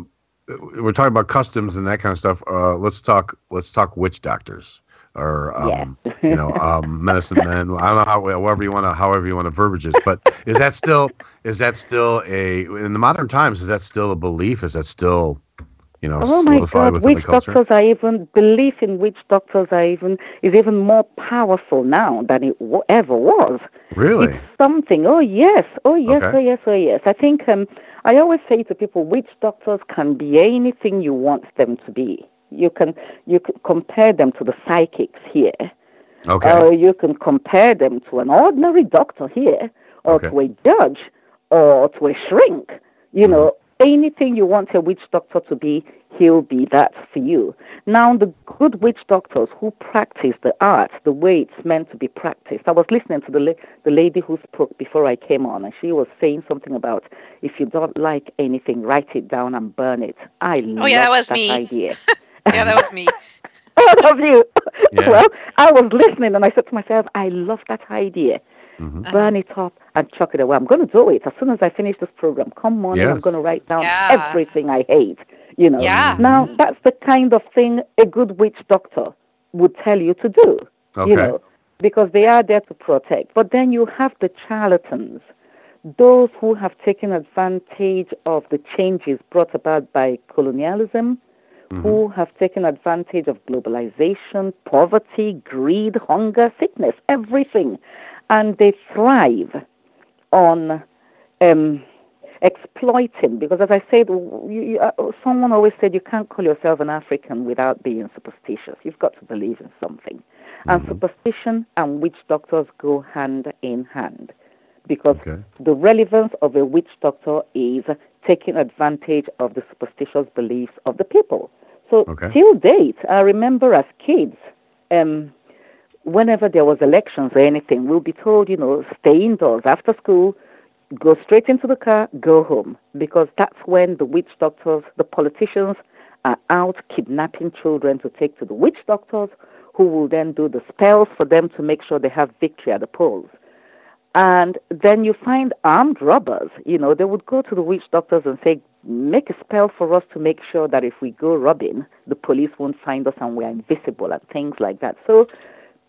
we're talking about customs and that kind of stuff. Uh, let's talk. Let's talk witch doctors or um, you know um, medicine men. I don't know how however you want to however you want to verbiage it. But is that still is that still a in the modern times? Is that still a belief? Is that still you know Oh my God! Witch doctors are even belief in witch doctors are even is even more powerful now than it w- ever was. Really? It's something. Oh yes. Oh yes. Okay. Oh yes. Oh yes. I think um, I always say to people, witch doctors can be anything you want them to be. You can you can compare them to the psychics here. Okay. Or you can compare them to an ordinary doctor here, or Okay. to a judge, or to a shrink. You mm-hmm. know, anything you want a witch doctor to be, he'll be that for you. Now, the good witch doctors who practice the art the way it's meant to be practiced. I was listening to the la- the lady who spoke before I came on, and she was saying something about if you don't like anything, write it down and burn it. I Oh, yeah, that love was me. idea. yeah, that was me. All of you. Yeah. Well, I was listening and I said to myself, I love that idea. Mhm. Burn it up and chuck it away. I'm going to do it as soon as I finish this program. Come morning, I'm going to write down Yeah. everything I hate. You know. Yeah. Now that's the kind of thing a good witch doctor would tell you to do. Okay. You know, because they are there to protect. But then you have the charlatans, those who have taken advantage of the changes brought about by colonialism, who have taken advantage of globalization, poverty, greed, hunger, sickness, everything. And they thrive on um, exploiting, because as I said, you, you, uh, someone always said you can't call yourself an African without being superstitious. You've got to believe in something. And superstition and witch doctors go hand in hand because Okay. the relevance of a witch doctor is taking advantage of the superstitious beliefs of the people. So Okay. till date, I remember as kids, um, whenever there was elections or anything, we'll be told, you know, stay indoors after school, go straight into the car, go home, because that's when the witch doctors, the politicians, are out kidnapping children to take to the witch doctors, who will then do the spells for them to make sure they have victory at the polls. And then you find armed robbers, you know, they would go to the witch doctors and say, make a spell for us to make sure that if we go robbing, the police won't find us and we're invisible and things like that. So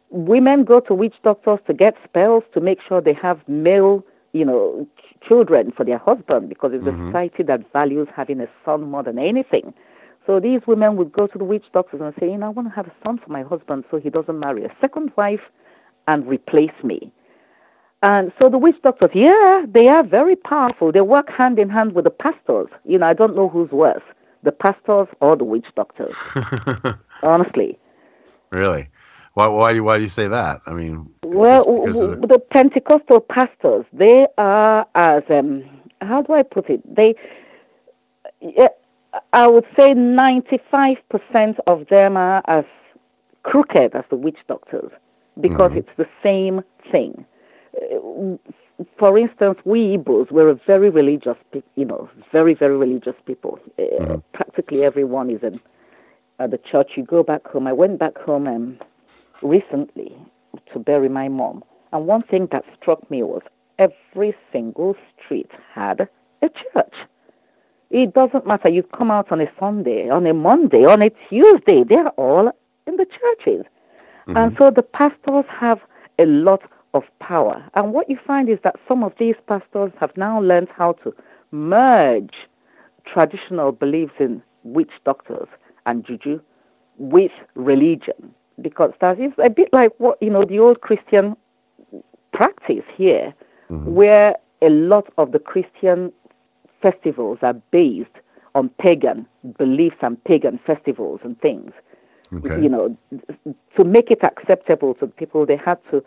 women go to witch doctors to get spells to make sure they have male, you know, ch- children for their husband because it's a mm-hmm. society that values having a son more than anything. So these women would go to the witch doctors and say, you know, I want to have a son for my husband so he doesn't marry a second wife and replace me. And so the witch doctors, yeah, they are very powerful. They work hand in hand with the pastors. You know, I don't know who's worse, the pastors or the witch doctors. honestly. Really? Why, why, do, why do you say that? I mean, well, the... the Pentecostal pastors, they are as, um, how do I put it? They, I would say 95% of them are as crooked as the witch doctors because mm-hmm. it's the same thing. Uh, for instance, we Igbos, we're a very religious, you know, very, very religious people. Uh, mm-hmm. Practically everyone is in at the church. You go back home. I went back home um, recently to bury my mom, and one thing that struck me was every single street had a church. It doesn't matter. You come out on a Sunday, on a Monday, on a Tuesday. They're all in the churches. Mm-hmm. And so the pastors have a lot of power. And what you find is that some of these pastors have now learned how to merge traditional beliefs in witch doctors and juju with religion. Because that is a bit like what, you know, the old Christian practice here, mm-hmm. where a lot of the Christian festivals are based on pagan beliefs and pagan festivals and things. Okay. You know, to make it acceptable to people, they had to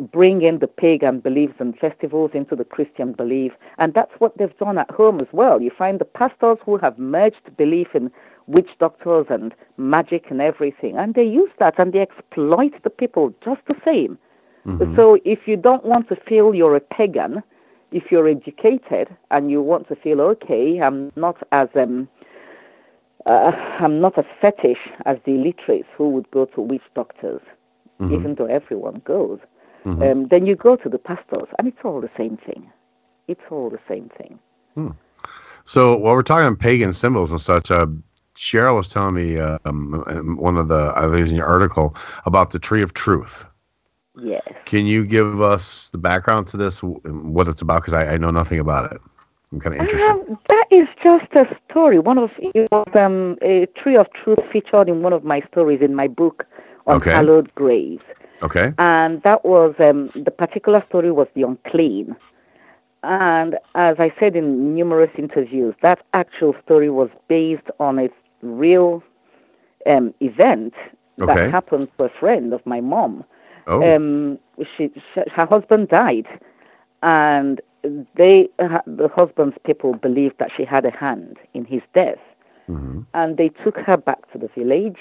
bring in the pagan beliefs and festivals into the Christian belief. And that's what they've done at home as well. You find the pastors who have merged belief in witch doctors and magic and everything. And they use that and they exploit the people just the same. Mm-hmm. So if you don't want to feel you're a pagan, if you're educated and you want to feel okay, I'm not as um, uh, I'm not as fetish as the illiterates who would go to witch doctors, mm-hmm. even though everyone goes. Mm-hmm. Um, then you go to the pastors, and it's all the same thing. It's all the same thing. Hmm. So while we're talking pagan symbols and such, uh, Cheryl was telling me um, one of the I was in your article about the tree of truth. Yes. Can you give us the background to this, what it's about? Because I, I, know nothing about it. I'm kind of interested. Um, that is just a story. One of it was um, a tree of truth featured in one of my stories in my book on okay. hallowed graves. Okay. And that was um, the particular story was the unclean. And as I said in numerous interviews, that actual story was based on a real um, event okay. that happened to a friend of my mom. Oh. Um, she, she, her husband died, and they, the husband's people believed that she had a hand in his death, mm-hmm. and they took her back to the village.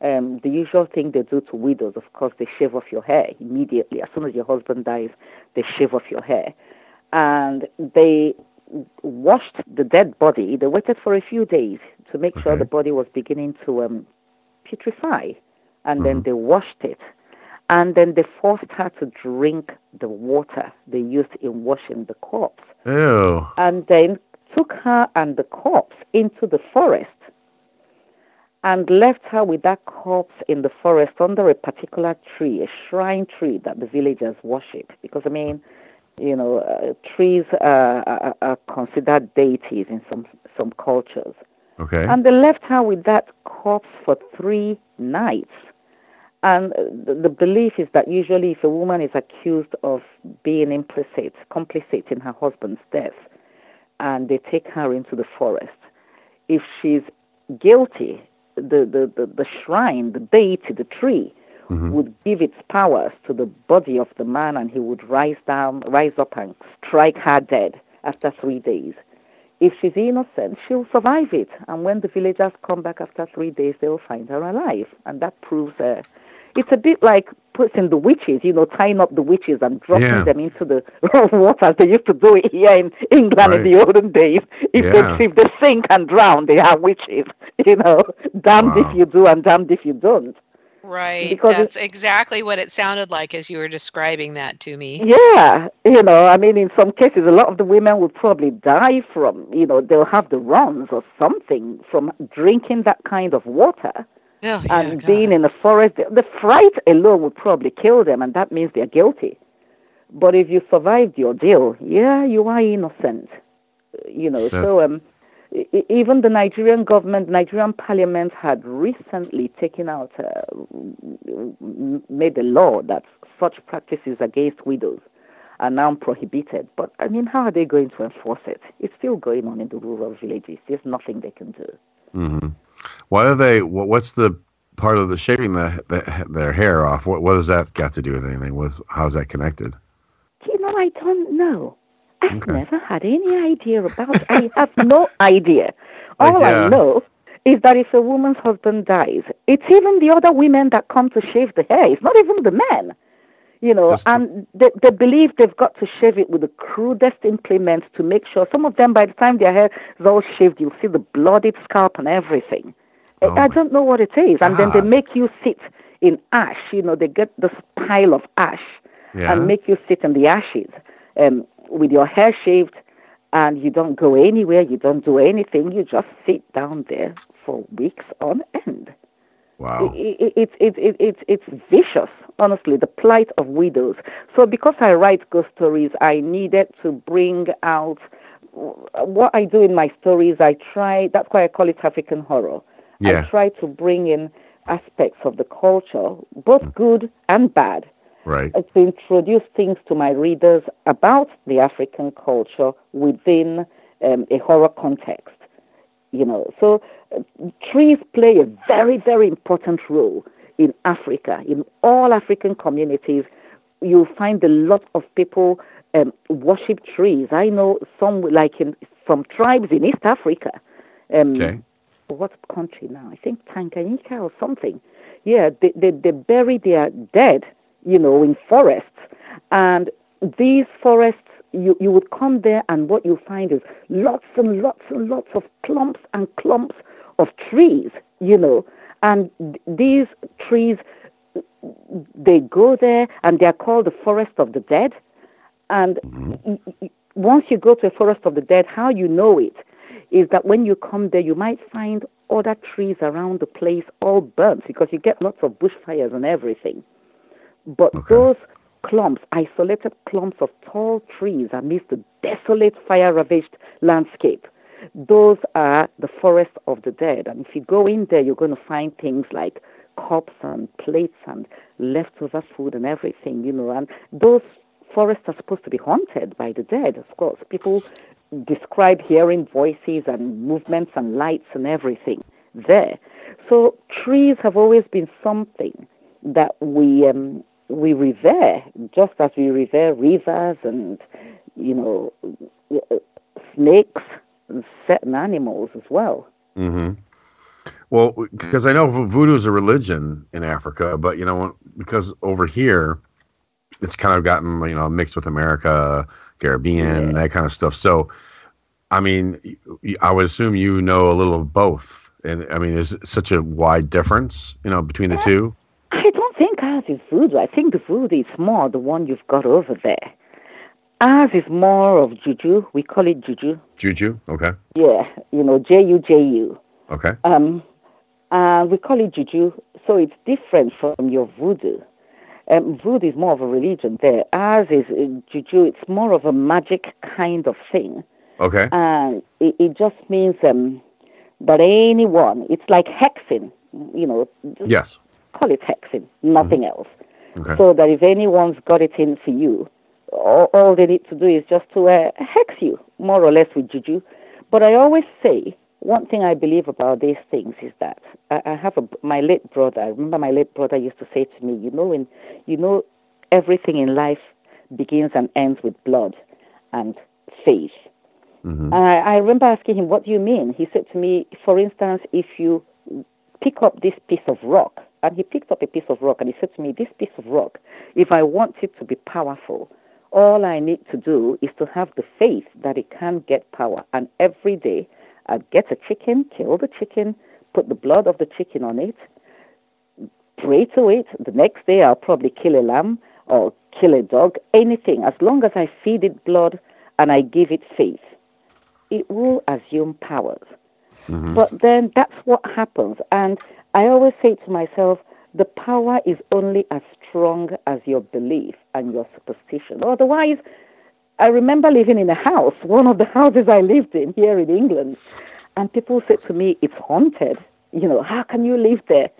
Um, the usual thing they do to widows, of course, they shave off your hair immediately. As soon as your husband dies, they shave off your hair. And they washed the dead body. They waited for a few days to make okay. sure the body was beginning to um, putrefy. And mm-hmm. then they washed it and then they forced her to drink the water they used in washing the corpse. Ew. And then took her and the corpse into the forest and left her with that corpse in the forest under a particular tree, a shrine tree that the villagers worship. Because, I mean, you know, uh, trees are, are, are, considered deities in some, some cultures. Okay. And they left her with that corpse for three nights. And the, the belief is that usually, if a woman is accused of being implicit, complicit in her husband's death, and they take her into the forest, if she's guilty, the, the, the, the shrine, the deity, the tree, mm-hmm. would give its powers to the body of the man, and he would rise down, rise up, and strike her dead after three days. If she's innocent, she'll survive it. And when the villagers come back after three days, they'll find her alive. And that proves uh, it's a bit like putting the witches, you know, tying up the witches and dropping yeah. them into the water. They used to do it here in England right. in the olden days. If yeah. they if they sink and drown, they are witches. You know, damned wow. if you do and damned if you don't. Right. Because That's exactly what it sounded like as you were describing that to me. Yeah. You know, I mean, in some cases, a lot of the women will probably die from, you know, they'll have the runs or something from drinking that kind of water. Oh, yeah, and God. being in the forest, the, the fright alone would probably kill them, and that means they're guilty. But if you survived the ordeal, yeah, you are innocent. You know, That's... so um, even the Nigerian government, Nigerian parliament had recently taken out, uh, made a law that such practices against widows are now prohibited. But I mean, how are they going to enforce it? It's still going on in the rural villages. There's nothing they can do. Hmm Why are they? wha- What's the part of the shaving the, the their hair off? What what does that got to do with anything? What's how's that connected? You know, I don't know. I've never had any idea about. I have no idea. All yeah. I know is that if a woman's husband dies, it's even the other women that come to shave the hair. It's not even the men. You know, and they, they believe they've got to shave it with the crudest implements to make sure. Some of them, by the time their hair is all shaved, you'll see the bloodied scalp and everything. I- I don't know what it is. And then they make you sit in ash. You know, they get this pile of ash Yeah. and make you sit in the ashes um, with your hair shaved, and you don't go anywhere, you don't do anything, you just sit down there for weeks on end. Wow. It, it, it, it, it, it's vicious, honestly, the plight of widows. So, because I write ghost stories, I needed to bring out what I do in my stories. I try, that's why I call it African horror. Yeah. I try to bring in aspects of the culture, both good and bad, Right. to introduce things to my readers about the African culture within um, a horror context. You know, so uh, trees play a very, very important role in Africa. In all African communities, you'll find a lot of people um, worship trees. I know some, like in some tribes in East Africa. Um, Okay. what country now? I think Tanganyika or something. Yeah, they, they, they bury their dead, you know, in forests. And these forests, you, you would come there and what you find is lots and lots and lots of clumps and clumps of trees, you know. And these trees, they go there and they're called the forest of the dead. And mm-hmm. y- once you go to a forest of the dead, how you know it is that when you come there, you might find other trees around the place all burnt because you get lots of bushfires and everything. But those clumps, isolated clumps of tall trees amidst the desolate, fire ravaged landscape, those are the forests of the dead. And if you go in there, you're going to find things like cups and plates and leftover food and everything, you know. And those forests are supposed to be haunted by the dead, of course. People describe hearing voices and movements and lights and everything there. So trees have always been something that we um, we revere, just as we revere rivers and you know snakes and certain animals as well. Mm-hmm. Well, because I know voodoo is a religion in Africa, but you know, because over here, it's kind of gotten you know mixed with America, Caribbean, that kind of stuff. So, I mean, I would assume you know a little of both. And I mean, is it such a wide difference, you know, between the two? I don't ours is voodoo. I think the voodoo is more the one you've got over there. Ours is more of juju. We call it juju. Juju. Okay. Yeah, you know, J U J U. Okay. Um, uh, we call it juju, so it's different from your voodoo. Um, voodoo is more of a religion there. Ours is uh, juju. It's more of a magic kind of thing. Okay. And it, it just means um, that anyone, it's like hexing, you know, Yes. Call it hexing, nothing else. Okay. So that if anyone's got it in for you, all, all they need to do is just to uh, hex you, more or less with juju. But I always say, one thing I believe about these things is that I, I have a, my late brother. I remember my late brother used to say to me, you know, when, you know, everything in life begins and ends with blood and faith. Mm-hmm. And I, I remember asking him, What do you mean? He said to me, For instance, if you pick up this piece of rock, and he picked up a piece of rock and he said to me, This piece of rock, if I want it to be powerful, all I need to do is to have the faith that it can get power. And every day I'd get a chicken, kill the chicken, put the blood of the chicken on it, pray to it. The next day I'll probably kill a lamb or kill a dog, anything. As long as I feed it blood and I give it faith, it will assume powers. Mm-hmm. But then that's what happens. And I always say to myself, the power is only as strong as your belief and your superstition. Otherwise, I remember living in a house, one of the houses I lived in here in England, And people said to me, it's haunted. You know, how can you live there?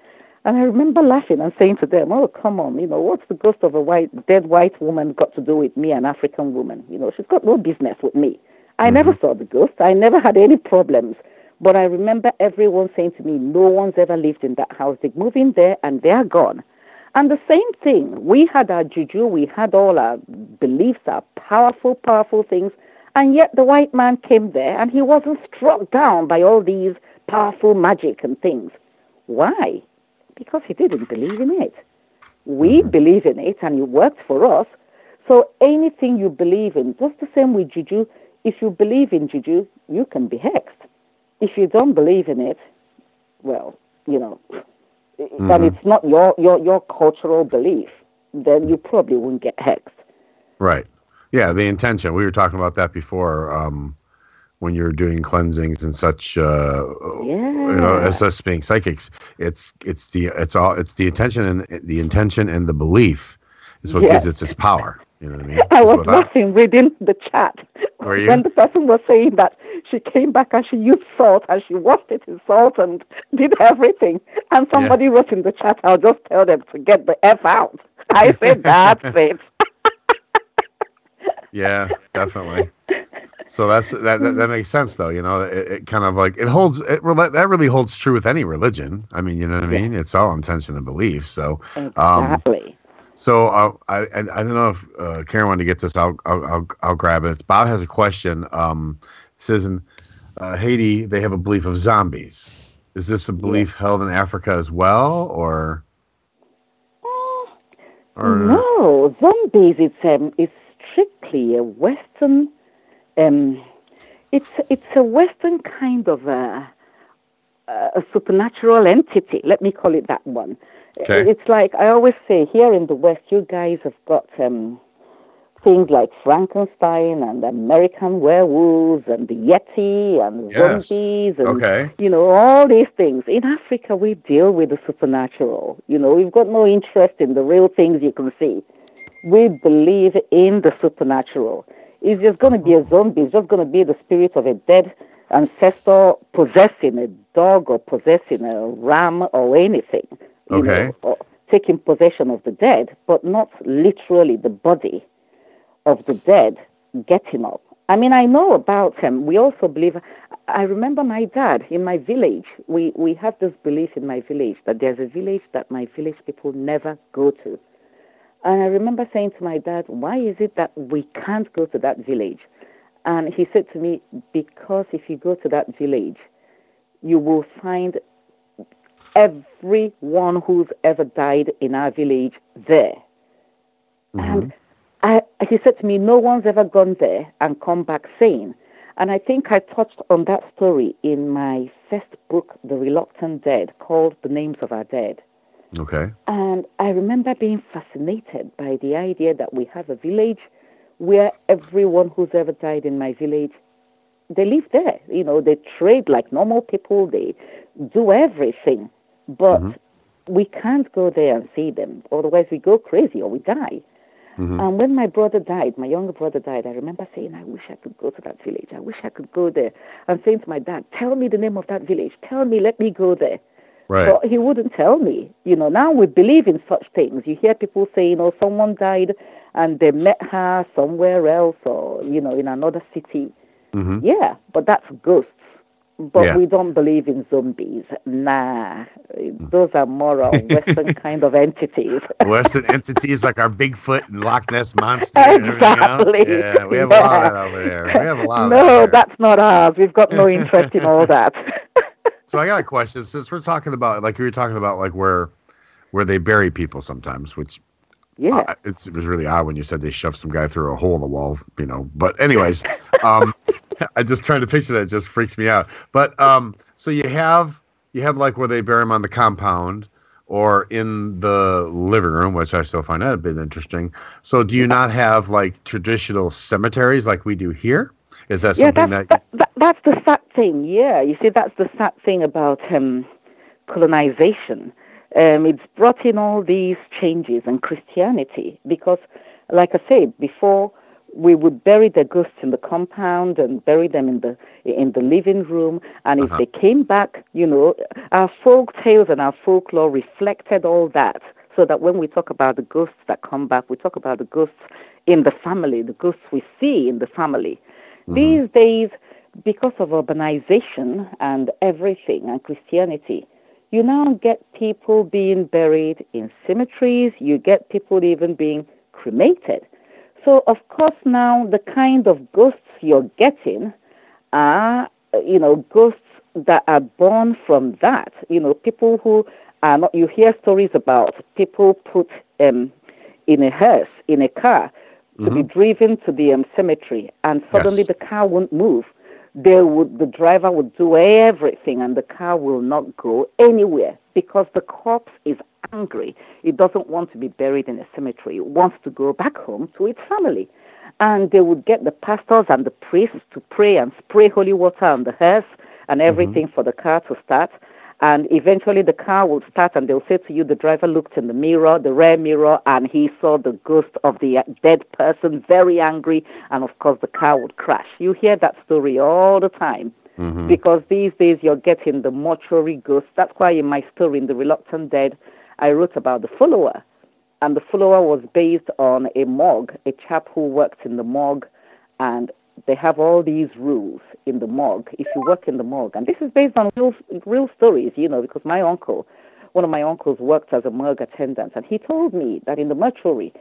And I remember laughing and saying to them, oh, come on, you know, what's the ghost of a white, dead white woman got to do with me, an African woman? You know, she's got no business with me. I mm-hmm. never saw the ghost. I never had any problems. But I remember everyone saying to me, no one's ever lived in that house. They move in there and they're gone. And the same thing, we had our juju, we had all our beliefs, our powerful, powerful things, and yet the white man came there and he wasn't struck down by all these powerful magic and things. Why? Because he didn't believe in it. We mm-hmm. believe in it and it worked for us. So anything you believe in, just the same with juju, if you believe in juju, you can be hexed. If you don't believe in it, well, you know, and it's not your, your, your cultural belief, then you probably won't get hexed. Right. Yeah, the intention. We were talking about that before. Um, when you're doing cleansings and such, uh, you know, as us being psychics, it's it's the it's all it's the intention and the intention and the belief is what Yes. gives it its power. You know what I mean? I was laughing reading the chat Were you? when the person was saying that she came back and she used salt and she washed it in salt and did everything. And somebody wrote in the chat, I'll just tell them to get the F out. I said, that's it. Yeah, definitely. So that's that, that that makes sense though. You know, it, it kind of like it holds it that really holds true with any religion. I mean, you know what I mean? It's all intention and belief. So um, Exactly. So uh, I, I I don't know if uh, Karen wanted to get this. I'll I'll I'll, I'll grab it. Bob has a question. Um, says in uh, Haiti they have a belief of zombies. Is this a belief held in Africa as well, or? or No, zombies. It's um, it's strictly a Western. Um, it's it's a Western kind of a, a supernatural entity. Let me call it that one. Okay. It's like I always say here in the West, you guys have got um, things like Frankenstein and American werewolves and the Yeti and Yes. zombies and Okay. you know all these things. In Africa, we deal with the supernatural. You know, we've got no interest in the real things you can see. We believe in the supernatural. It's just going to be a zombie. It's just going to be the spirit of a dead ancestor possessing a dog or possessing a ram or anything. Okay. Know, uh, taking possession of the dead, but not literally the body of the dead getting up. I mean, I know about him. We also believe. I remember my dad in my village. We we have this belief in my village that there's a village that my village people never go to. And I remember saying to my dad, "Why is it that we can't go to that village?" And he said to me, "Because if you go to that village, you will find everyone who's ever died in our village there." Mm-hmm. And I, he said to me, No one's ever gone there and come back sane. And I think I touched on that story in my first book, The Reluctant Dead, called The Names of Our Dead. Okay. And I remember being fascinated by the idea that we have a village where everyone who's ever died in my village, they live there. You know, they trade like normal people, they do everything. But we can't go there and see them. Otherwise, we go crazy or we die. And when my brother died, my younger brother died, I remember saying, I wish I could go to that village. I wish I could go there. And saying to my dad, Tell me the name of that village. Tell me, let me go there. Right. But he wouldn't tell me. You know, now we believe in such things. You hear people saying, oh, someone died and they met her somewhere else or, you know, in another city. Mhm. Yeah, but that's ghosts. But Yeah. we don't believe in zombies. Nah, those are more of Western kind of entities. Western entities like our Bigfoot and Loch Ness monster and everything else. Exactly. Yeah, we have a lot of that over there. We have a lot of that. no, that's not ours. We've got no interest in all that. So I got a question. Since we're talking about, like, you were talking about, like, where where they bury people sometimes, which Yeah. uh, it's, it was really odd when you said they shoved some guy through a hole in the wall, you know. But anyways, um, I just trying to picture that. It just freaks me out. But um, so you have you have like where they bury him on the compound or in the living room, which I still find that a bit interesting. So do you not have like traditional cemeteries like we do here? Is that yeah, something that's, that? that, that, that's the sad thing. Yeah, you see, that's the sad thing about um, colonization. Um, it's brought in all these changes in Christianity because, like I said before, we would bury the ghosts in the compound and bury them in the in the living room. And if Uh-huh. they came back, you know, our folk tales and our folklore reflected all that. So that when we talk about the ghosts that come back, we talk about the ghosts in the family, the ghosts we see in the family. These days, because of urbanization and everything and Christianity, you now get people being buried in cemeteries, you get people even being cremated. So, of course, now the kind of ghosts you're getting are, you know, ghosts that are born from that. You know, people who are not, you hear stories about people put um, in a hearse, in a car, to be driven to the um, cemetery, and suddenly Yes. the car won't move. They would, the driver would do everything, and the car will not go anywhere because the corpse is angry. It doesn't want to be buried in a cemetery. It wants to go back home to its family. And they would get the pastors and the priests to pray and spray holy water on the hearse and mm-hmm. everything for the car to start. And eventually the car will start, and they'll say to you, the driver looked in the mirror, the rear mirror, and he saw the ghost of the uh, dead person, very angry, and of course the car would crash. You hear that story all the time because these days you're getting the mortuary ghost. That's why in my story, in The Reluctant Dead, I wrote about the follower. And the follower was based on a morgue, a chap who worked in the morgue, and they have all these rules in the morgue. If you work in the morgue, and this is based on real, real stories, you know, because my uncle, one of my uncles worked as a morgue attendant, and he told me that in the mortuary,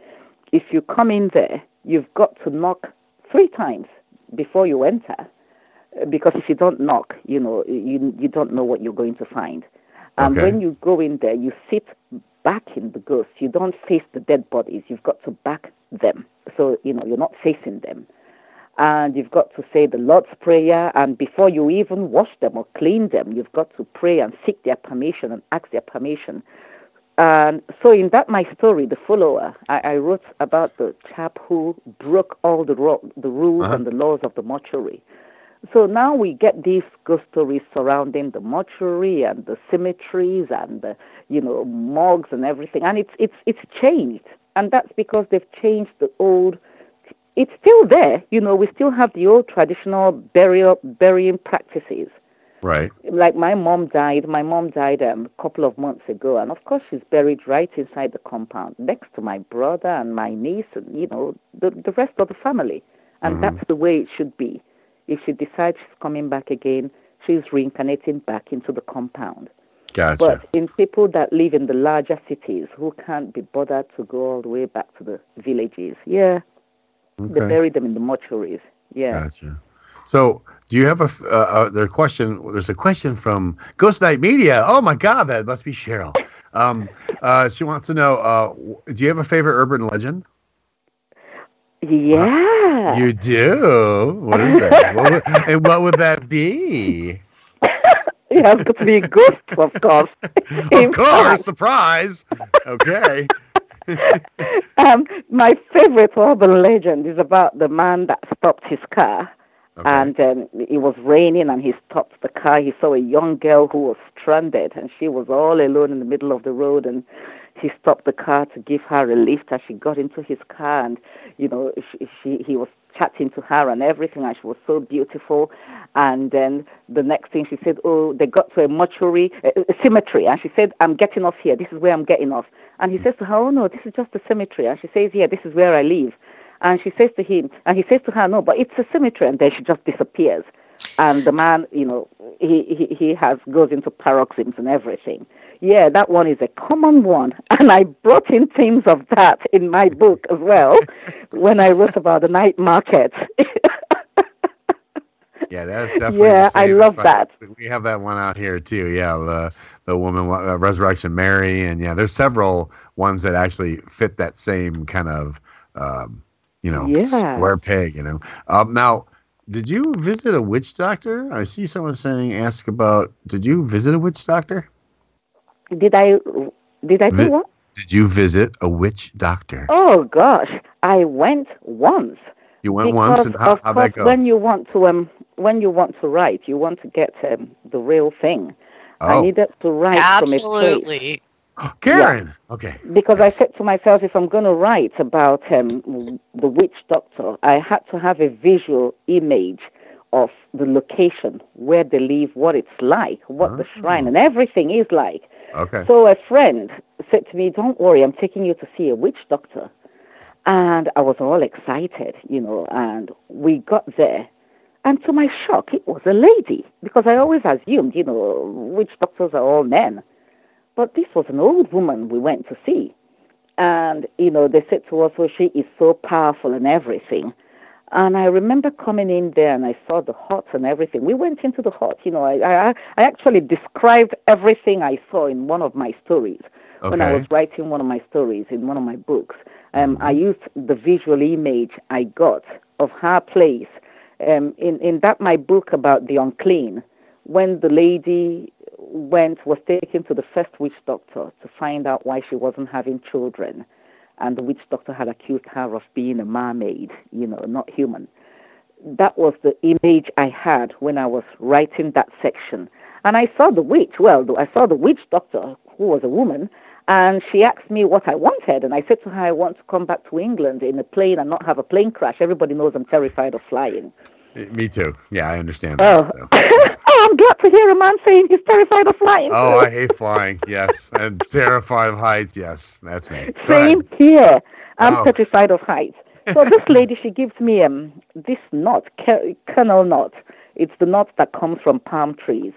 if you come in there, you've got to knock three times before you enter, because if you don't knock, you know, you you don't know what you're going to find. And Okay. when you go in there, you sit back in the ghost. You don't face the dead bodies. You've got to back them. So, you know, you're not facing them. And you've got to say the Lord's Prayer. And before you even wash them or clean them, you've got to pray and seek their permission and ask their permission. And so, in that my story, the follower, I, I wrote about the chap who broke all the ro- the rules Uh-huh. and the laws of the mortuary. So now we get these ghost stories surrounding the mortuary and the cemeteries and the, you know morgues and everything, and it's it's it's changed, and that's because they've changed the old. It's still there, you know. We still have the old traditional burial burying practices Right. like my mom died my mom died um, a couple of months ago and of course she's buried right inside the compound next to my brother and my niece and you know the the rest of the family and that's the way it should be if she decides she's coming back again she's reincarnating back into the compound Gotcha. but in people that live in the larger cities who can't be bothered to go all the way back to the villages yeah they Okay. bury them in the mortuaries yeah Gotcha. So, do you have a uh, uh, there's a question? There's a question from Ghost Night Media. Oh my God, that must be Cheryl. Um, uh, she wants to know: uh, Do you have a favorite urban legend? yeah You do. What is that? what would, and what would that be? it has got to be a ghost of course Of course, surprise. Okay. um, my favorite urban legend is about the man that stopped his car. Okay. And um, it was raining, and he stopped the car. He saw a young girl who was stranded, and she was all alone in the middle of the road. And he stopped the car to give her a lift as she got into his car. And you know, she, she he was chatting to her and everything, and she was so beautiful. And then the next thing she said, "Oh, they got to a mortuary, a, a cemetery," and she said, "I'm getting off here. This is where I'm getting off." And he hmm. says to her, "Oh no, this is just a cemetery." And she says, "Yeah, this is where I live." And she says to him, and he says to her, "No, but it's a cemetery." And then she just disappears. And the man, you know, he he, he has goes into paroxysms and everything. Yeah, that one is a common one, and I brought in themes of that in my book as well when I wrote about the night market. Yeah, that's definitely. Yeah, I love It's like- that. We have that one out here too. Yeah, the the woman uh, Resurrection Mary, and yeah, there's several ones that actually fit that same kind of, um, you know, Yeah. square peg. You know. Um, now, did you visit a witch doctor? I see someone saying ask about. Did you visit a witch doctor? did I did I do Vi- what? Did you visit a witch doctor? Oh gosh, I went once. You went because once, and how how'd that go? when you want to um when you want to write, you want to get um, the real thing. I Oh. needed to write from a place. Karen. Okay. Because I said to myself, if I'm going to write about um, the witch doctor, I had to have a visual image of the location, where they live, what it's like, what the shrine and everything is like. Okay. So a friend said to me, Don't worry, I'm taking you to see a witch doctor. And I was all excited, you know, and we got there. And to my shock, it was a lady, because I always assumed, you know, witch doctors are all men. But this was an old woman we went to see. And, you know, they said to us, well, she is so powerful and everything. And I remember coming in there and I saw the hut and everything. We went into the hut. You know, I, I, I actually described everything I saw in one of my stories when I was writing one of my stories in one of my books. Um, I used the visual image I got of her place. Um, in, in that my book about the unclean, when the lady went was taken to the first witch doctor to find out why she wasn't having children and the witch doctor had accused her of being a mermaid, you know, not human. That was the image I had when I was writing that section. And I saw the witch, well, I saw the witch doctor, who was a woman, and she asked me what I wanted. And I said to her, I want to come back to England in a plane and not have a plane crash. Everybody knows I'm terrified of flying. Me too. Yeah, I understand Oh, that. so. oh I'm glad to hear a man saying he's terrified of flying. Oh. I hate flying. Yes, and terrified of heights. Yes, that's me. Go Same ahead. here. I'm Oh. petrified of heights. So this lady, she gives me um this knot, kernel knot. It's the knot that comes from palm trees.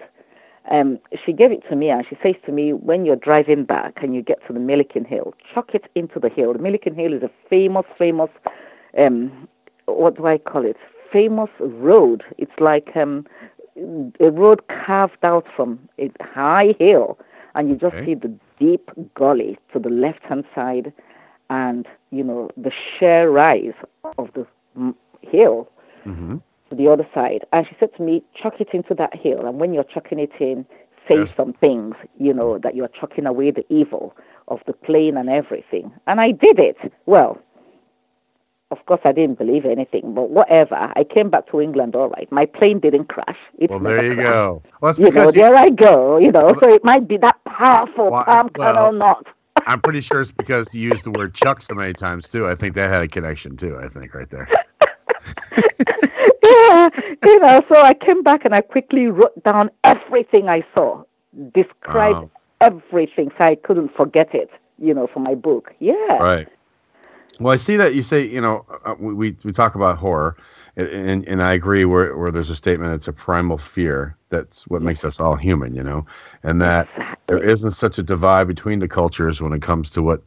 Um, she gave it to me and she says to me, when you're driving back and you get to the Milliken Hill, chuck it into the hill. The Milliken Hill is a famous, famous, um, what do I call it? Famous road. It's like um, a road carved out from a high hill, and you just Okay. see the deep gully to the left hand side, and you know the sheer rise of the mm, hill hmm to the other side. And she said to me, chuck it into that hill. And when you're chucking it in, say Yes. some things, you know, that you're chucking away the evil of the plane and everything. And I did it. Well, of course, I didn't believe anything, but whatever. I came back to England all right. My plane didn't crash. It Well, there you crashed. go. Well, You know, you, there I go, you know, so it might be that powerful Well, palm well- kernel knot. I'm pretty sure it's because you used the word Chuck so many times too. I think that had a connection too. I think right there. yeah, you know, so I came back and I quickly wrote down everything I saw, described Wow. everything so I couldn't forget it, you know, for my book. Yeah. Right. Well, I see that you say, you know, uh, we we we talk about horror, and- and I agree where where there's a statement it's a primal fear. That's what makes us all human, you know, and that there isn't such a divide between the cultures when it comes to what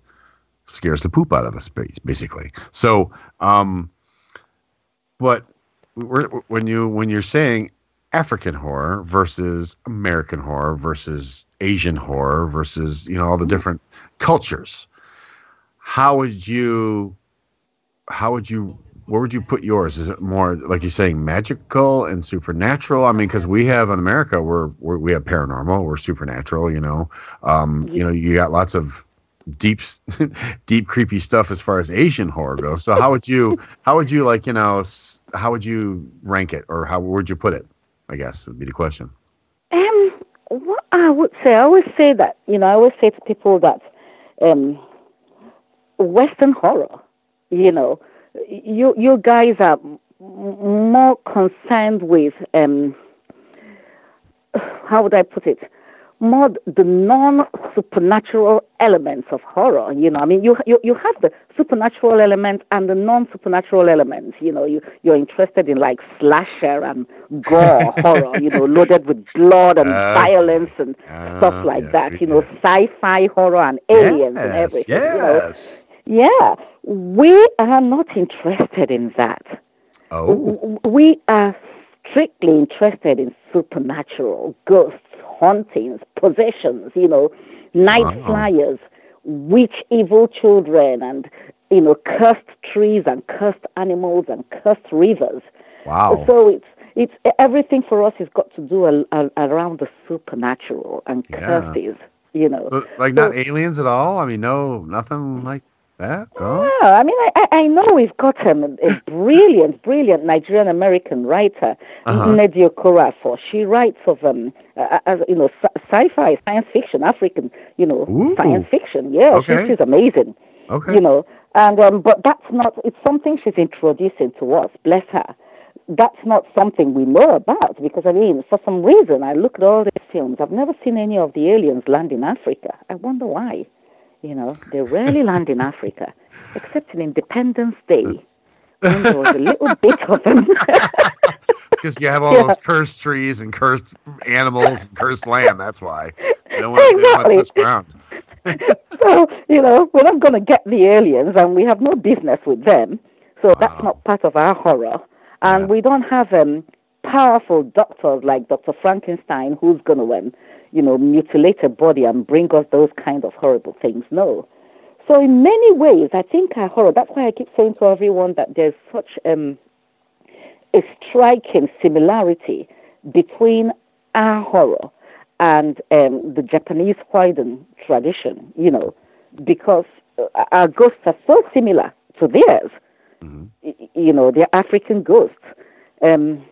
scares the poop out of us, bas- basically. So, um, but when you when you're saying African horror versus American horror versus Asian horror versus you know all the different cultures, how would you how would you where would you put yours? Is it more like you're saying magical and supernatural? I mean, because we have in America, we're, we're we have paranormal, we're supernatural. You know, um, you know, you got lots of deep, deep creepy stuff as far as Asian horror goes. So how would you how would you like you know how would you rank it or how would you put it? I guess would be the question. Um, what I would say, I always say that, you know, I always say to people that um, Western horror, you know, you you guys are more concerned with um, how would I put it? More the non-supernatural elements of horror. You know, I mean, you you you have the supernatural element and the non-supernatural elements. You know, you you're interested in like slasher and gore horror. You know, loaded with blood and Uh, violence and uh, stuff like yes, that. You know, sci-fi horror and aliens and Yes, everything. You know, yes. Yeah, we are not interested in that. Oh, We are strictly interested in supernatural, ghosts, hauntings, possessions, you know, night Wow. flyers, witch evil children, and, you know, cursed trees and cursed animals and cursed rivers. wow. So it's it's everything for us has got to do a, a, around the supernatural and Yeah. curses, you know. So, like not aliens at all. I mean, no, nothing like That? Oh. Yeah, I mean, I, I know we've got um, a brilliant, brilliant Nigerian American writer, Uh-huh. Nnedi Okorafor. She writes of, um, uh, as, you know, sci- sci-fi, science fiction, African, you know, Ooh. science fiction. Yeah, she- she's amazing. Okay. You know, and um, but that's not. It's something she's introducing to us. Bless her. That's not something we know about because I mean, for some reason, I look at all these films. I've never seen any of the aliens land in Africa. I wonder why. You know, they rarely land in Africa, except in Independence Day. when there was a little bit of them. Because you have all Yeah. those cursed trees and cursed animals and cursed land. That's why. They don't want, they want to ground. so, you know, we're not going to get the aliens and we have no business with them. So that's not part of our horror. And we don't have um, powerful doctors like Dr. Frankenstein who's going to, um, you know, mutilate a body and bring us those kind of horrible things. No. So in many ways, I think our horror, that's why I keep saying to everyone that there's such um, a striking similarity between our horror and um, the Japanese Kwaidan tradition, you know, because uh, our ghosts are so similar to theirs. Y- You know, they're African ghosts. Um,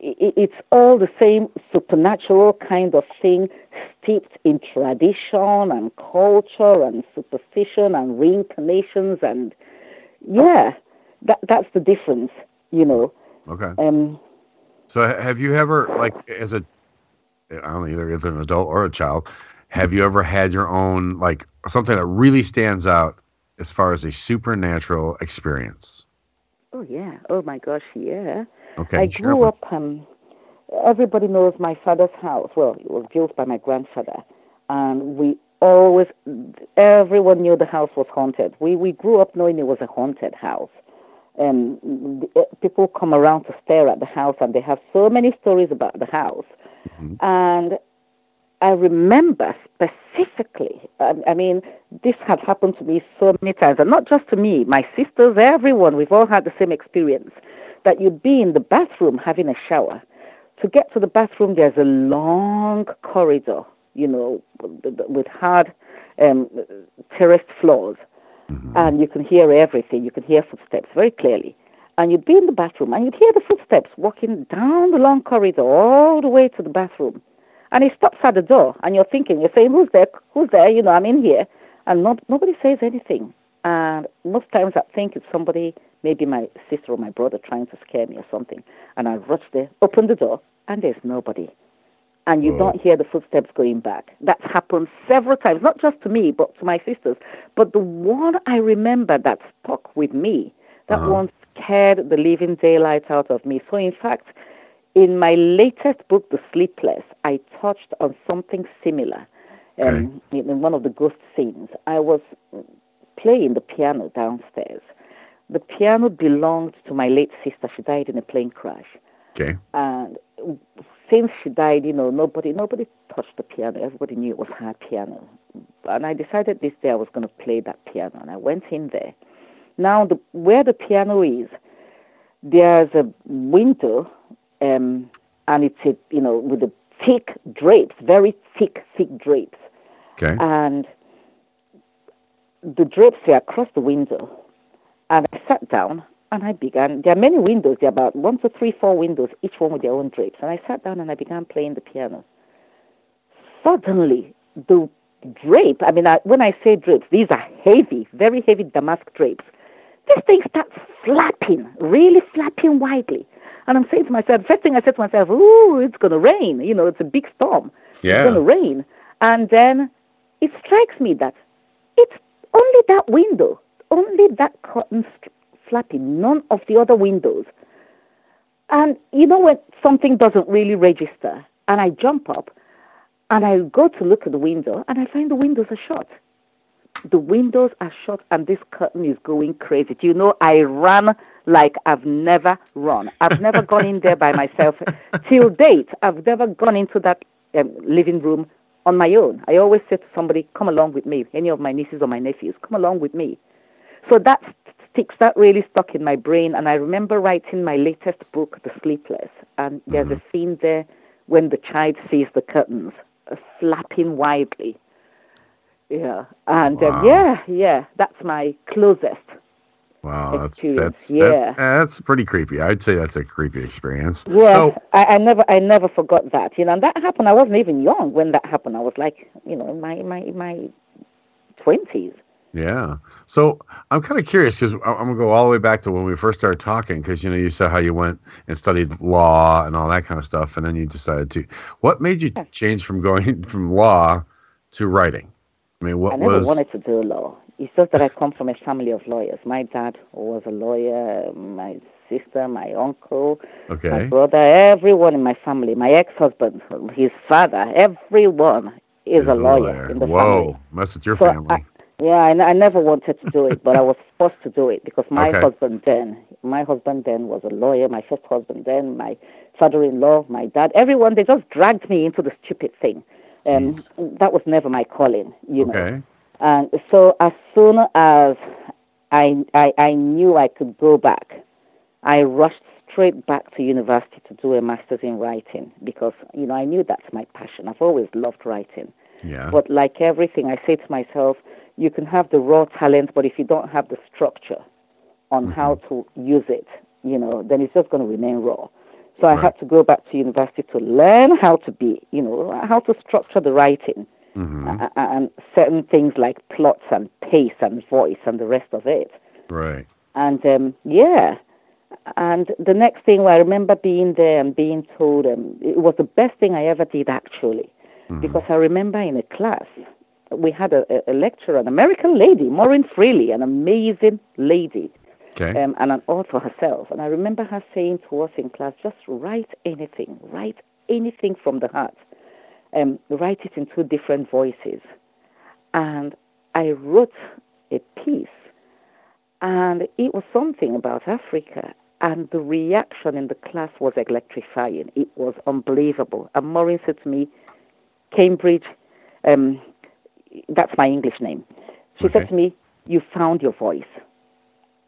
it's all the same supernatural kind of thing, steeped in tradition and culture and superstition and reincarnations and yeah, that that's the difference, you know. Okay. Um, So have you ever, like, as a, I don't know, either as an adult or a child, have you ever had your own, like, something that really stands out as far as a supernatural experience? Oh yeah. Oh my gosh, yeah. Okay, I grew one. up. Um, everybody knows my father's house. Well, it was built by my grandfather, and we always. Everyone knew the house was haunted. We we grew up knowing it was a haunted house. Um, the, uh, people come around to stare at the house, and they have so many stories about the house. And I remember specifically, I, I mean, this had happened to me so many times, and not just to me, my sisters, everyone, we've all had the same experience that you'd be in the bathroom having a shower. To get to the bathroom, there's a long corridor, you know, with- hard um, terraced floors, and you can hear everything. You can hear footsteps very clearly. And you'd be in the bathroom, and you'd hear the footsteps walking down the long corridor all the way to the bathroom. And he stops at the door, and you're thinking, you're saying, "Who's there? Who's there? You know, I'm in here." And not, nobody says anything. And most times I think it's somebody, maybe my sister or my brother, trying to scare me or something. And I rush there, open the door, and there's nobody. And you Whoa. don't hear the footsteps going back. That's happened several times, not just to me, but to my sisters. But the one I remember that stuck with me, that Uh-huh. one scared the living daylight out of me. So, in fact, in my latest book, The Sleepless, I touched on something similar um, in one of the ghost scenes. I was playing the piano downstairs. The piano belonged to my late sister. She died in a plane crash. Okay. And since she died, you know, nobody nobody touched the piano. Everybody knew it was her piano. And I decided this day I was going to play that piano. And I went in there. Now, the, where the piano is, there's a window, um, and it's a, you know with the thick drapes, very thick, thick drapes. Okay. And the drapes were across the window. And I sat down and I began. There are many windows. There are about one, two, three, four windows, each one with their own drapes. And I sat down and I began playing the piano. Suddenly, the drape, I mean, I, when I say drapes, these are heavy, very heavy damask drapes. This thing starts flapping, really flapping widely. And I'm saying to myself, first thing I said to myself, ooh, it's going to rain. You know, it's a big storm. Yeah. It's going to rain. And then it strikes me that it's only that window, only that curtain flapping, none of the other windows. And you know when something doesn't really register, and I jump up and I go to look at the window, and I find the windows are shut. The windows are shut, and this curtain is going crazy. Do you know, I ran like I've never run. I've never gone in there by myself. Till date, I've never gone into that um, living room on my own. I always say to somebody, come along with me, any of my nieces or my nephews, come along with me. So that sticks, that really stuck in my brain. And I remember writing my latest book, The Sleepless, and there's a scene there when the child sees the curtains uh, flapping widely. Yeah, and um, yeah, yeah, that's my closest. Wow, that's that's yeah. that- that's pretty creepy. I'd say that's a creepy experience. Yeah, So I, I never, I never forgot that. You know, and that happened. I wasn't even young when that happened. I was like, you know, in my my my twenties. yeah, so I'm kind of curious because I'm gonna go all the way back to when we first started talking because you know you said how you went and studied law and all that kind of stuff, and then you decided to. What made you change from going from law to writing? I mean, what I never was wanted to do law. It's just that I come from a family of lawyers. My dad was a lawyer. My sister, my uncle, my brother, everyone in my family. My ex-husband, his father, everyone is He's a lawyer, in the Whoa, family. mess with your So family. I- Yeah, I, n- I never wanted to do it, but I was forced to do it because my Okay. husband then, my husband then was a lawyer. My first husband then, my father-in-law, my dad, everyone, they just dragged me into the stupid thing. Um, that was never my calling, you know. And so as soon as I, I I knew I could go back, I rushed straight back to university to do a master's in writing because you know I knew that's my passion. I've always loved writing. Yeah. But like everything, I say to myself, you can have the raw talent, but if you don't have the structure on mm-hmm. how to use it, you know, then it's just going to remain raw. So I had to go back to university to learn how to be, you know, how to structure the writing Mm-hmm. and certain things like plots and pace and voice and the rest of it. Right. And um, yeah, and the next thing I remember being there and being told um, it was the best thing I ever did actually, because I remember in a class we had a, a- a lecturer, an American lady, Maureen Freely, an amazing lady, Okay. um, and an author herself. And I remember her saying to us in class, just write anything, write anything from the heart, um, write it in two different voices. And I wrote a piece, and it was something about Africa. And the reaction in the class was electrifying. It was unbelievable. And Maureen said to me, Cambridge, um, that's my English name. She said to me, You found your voice.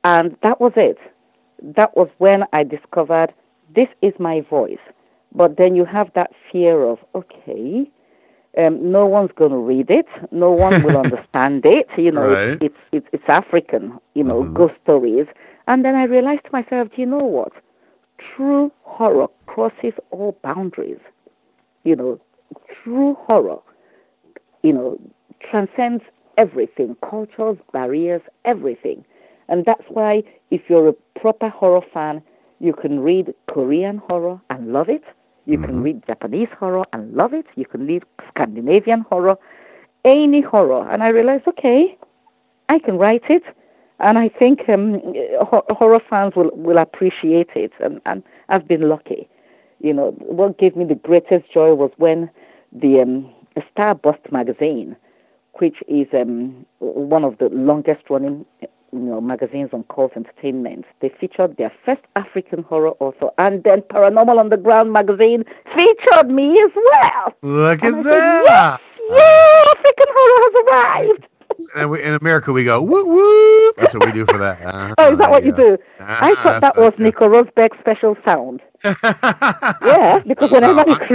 And that was it. That was when I discovered this is my voice. But then you have that fear of, okay, um, no one's going to read it. No one will understand it. You know, Right. it's, it's, it's African, you know, ghost stories. And then I realized to myself, do you know what? True horror crosses all boundaries. You know, true horror, you know, transcends everything cultures, barriers, everything. And that's why, if you're a proper horror fan, you can read Korean horror and love it. You can read Japanese horror and love it. You can read Scandinavian horror, any horror. And I realized, okay, I can write it. And I think um, ho- horror fans will, will appreciate it. And, and I've been lucky. You know, what gave me the greatest joy was when the um, Starburst magazine, which is um, one of the longest running you know, magazines on cult entertainment, they featured their first African horror author. And then Paranormal Underground magazine featured me as well. Look And at I said, that. Yeah, African horror has arrived. And we, in America, we go woo woo. That's what we do for that. Uh-huh, Oh, is that what you yeah. do? Ah, I thought that was Nico Rosberg's special sound. yeah, because whenever Nico,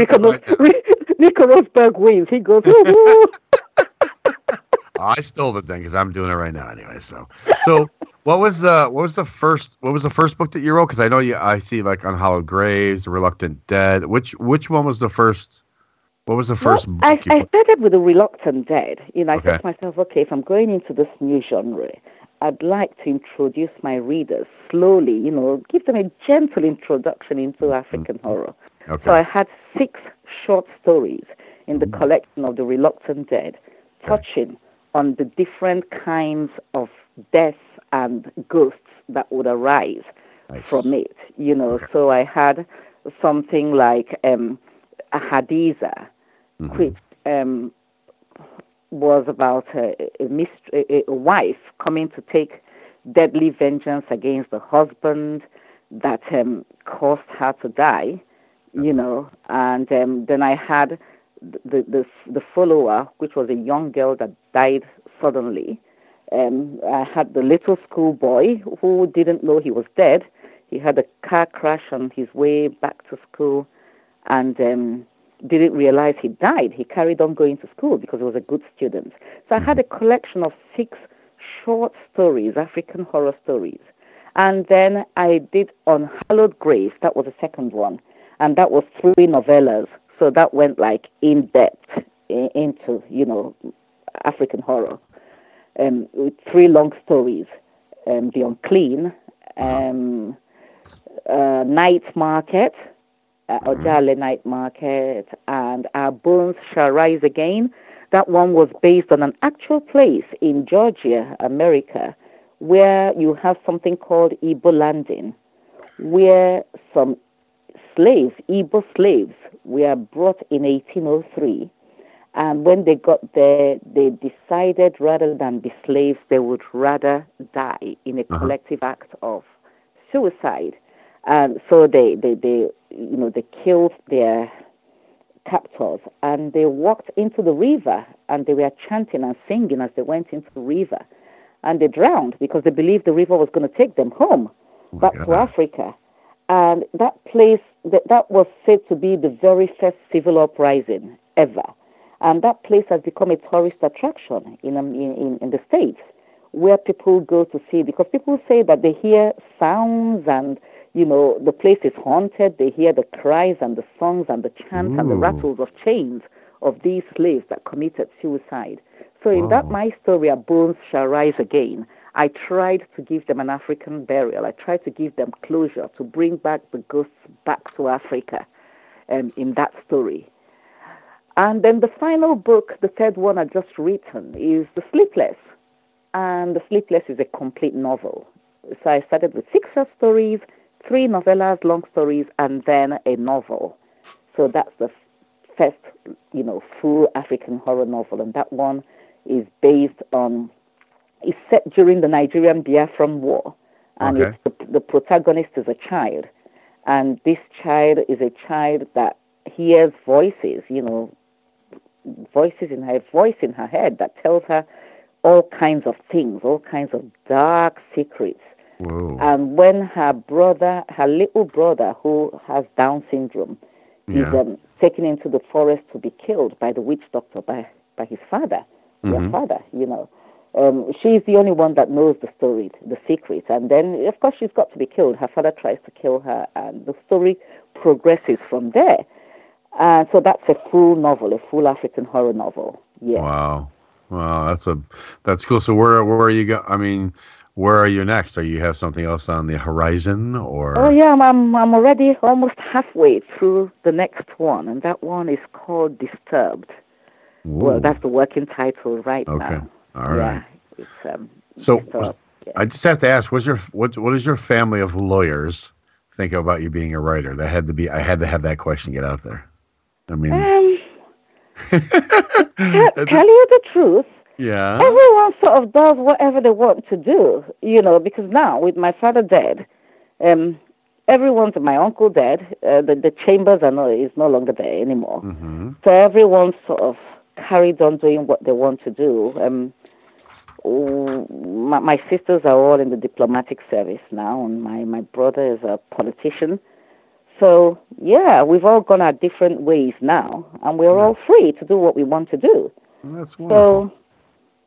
Nico Rosberg wins, he goes, woo woo. I stole the thing because I'm doing it right now anyway. So, so what was the what was the first what was the first book that you wrote? Because I know you I see like Unhallowed Graves, Reluctant Dead. Which which one was the first? What was the first Well, I, I started with The Reluctant Dead. You know, I Okay. said to myself, okay, if I'm going into this new genre, I'd like to introduce my readers slowly, you know, give them a gentle introduction into mm-hmm. African horror. Okay. So I had six short stories in the mm-hmm. collection of The Reluctant Dead, touching on the different kinds of deaths and ghosts that would arise from it. You know, so I had something like um, a Hadiza, which um, was about a, a, mist- a, a wife coming to take deadly vengeance against the husband that um, caused her to die, you know. And um, then I had the, the the follower, which was a young girl that died suddenly. Um, I had the little schoolboy who didn't know he was dead. He had a car crash on his way back to school, and um, didn't realize he died. He carried on going to school because he was a good student. So I had a collection of six short stories, African horror stories. And then I did on Hallowed Graves, that was the second one. And that was three novellas. So that went like in depth into, you know, African horror. Um, with three long stories um, The Unclean, um, uh, Night Market, uh, Ojale Night Market, and Our Bones Shall Rise Again. That one was based on an actual place in Georgia, America, where you have something called Igbo Landing, where some slaves, Igbo slaves, were brought in 1803. And when they got there, they decided rather than be slaves, they would rather die in a uh-huh. collective act of suicide. And so they, they, they, you know, they killed their captors and they walked into the river and they were chanting and singing as they went into the river. And they drowned because they believed the river was going to take them home oh back to Africa. And that place, that, that was said to be the very first civil uprising ever. And that place has become a tourist attraction in, um, in, in, in the States where people go to see because people say that they hear sounds and you know the place is haunted. They hear the cries and the songs and the chants and the rattles of chains of these slaves that committed suicide. So in that my story our bones shall rise again i tried to give them an african burial i tried to give them closure to bring back the ghosts back to africa um, in that story and then the final book the third one i just written is the sleepless and The Sleepless is a complete novel. So I started with six short stories, three novellas, long stories, and then a novel. So that's the first, you know, full African horror novel, and that one is based on, it's set during the Nigerian Biafran War, and Okay. it's the, the protagonist is a child, and this child is a child that hears voices, you know, voices in her voice in her head that tells her all kinds of things, all kinds of dark secrets. Whoa. And when her brother, her little brother, who has Down syndrome, Yeah. is um, taken into the forest to be killed by the witch doctor, by by his father, their Mhm. father, you know. Um, she's the only one that knows the story, the secret. And then, of course, she's got to be killed. Her father tries to kill her, and the story progresses from there. Uh, so that's a full novel, a full African horror novel. Yeah. Wow. Wow, that's a that's cool. So where where are you go? I mean, where are you next? Are you have something else on the horizon or? Oh yeah, I'm, I'm I'm already almost halfway through the next one, and that one is called Disturbed. Well, that's the working title right Okay. now. All yeah. It's um. So. I just have to ask, what's your what what does your family of lawyers think about you being a writer? That had to be I had to have that question get out there. I mean, Um, tell, tell you the truth, yeah. everyone sort of does whatever they want to do, you know. Because now, with my father dead, um, everyone's my uncle dead. Uh, the the chambers are no is no longer there anymore. Mm-hmm. So everyone sort of carried on doing what they want to do. Um, my, my sisters are all in the diplomatic service now, and my, my brother is a politician. So, yeah, we've all gone our different ways now, and we're all free to do what we want to do. That's wonderful. So,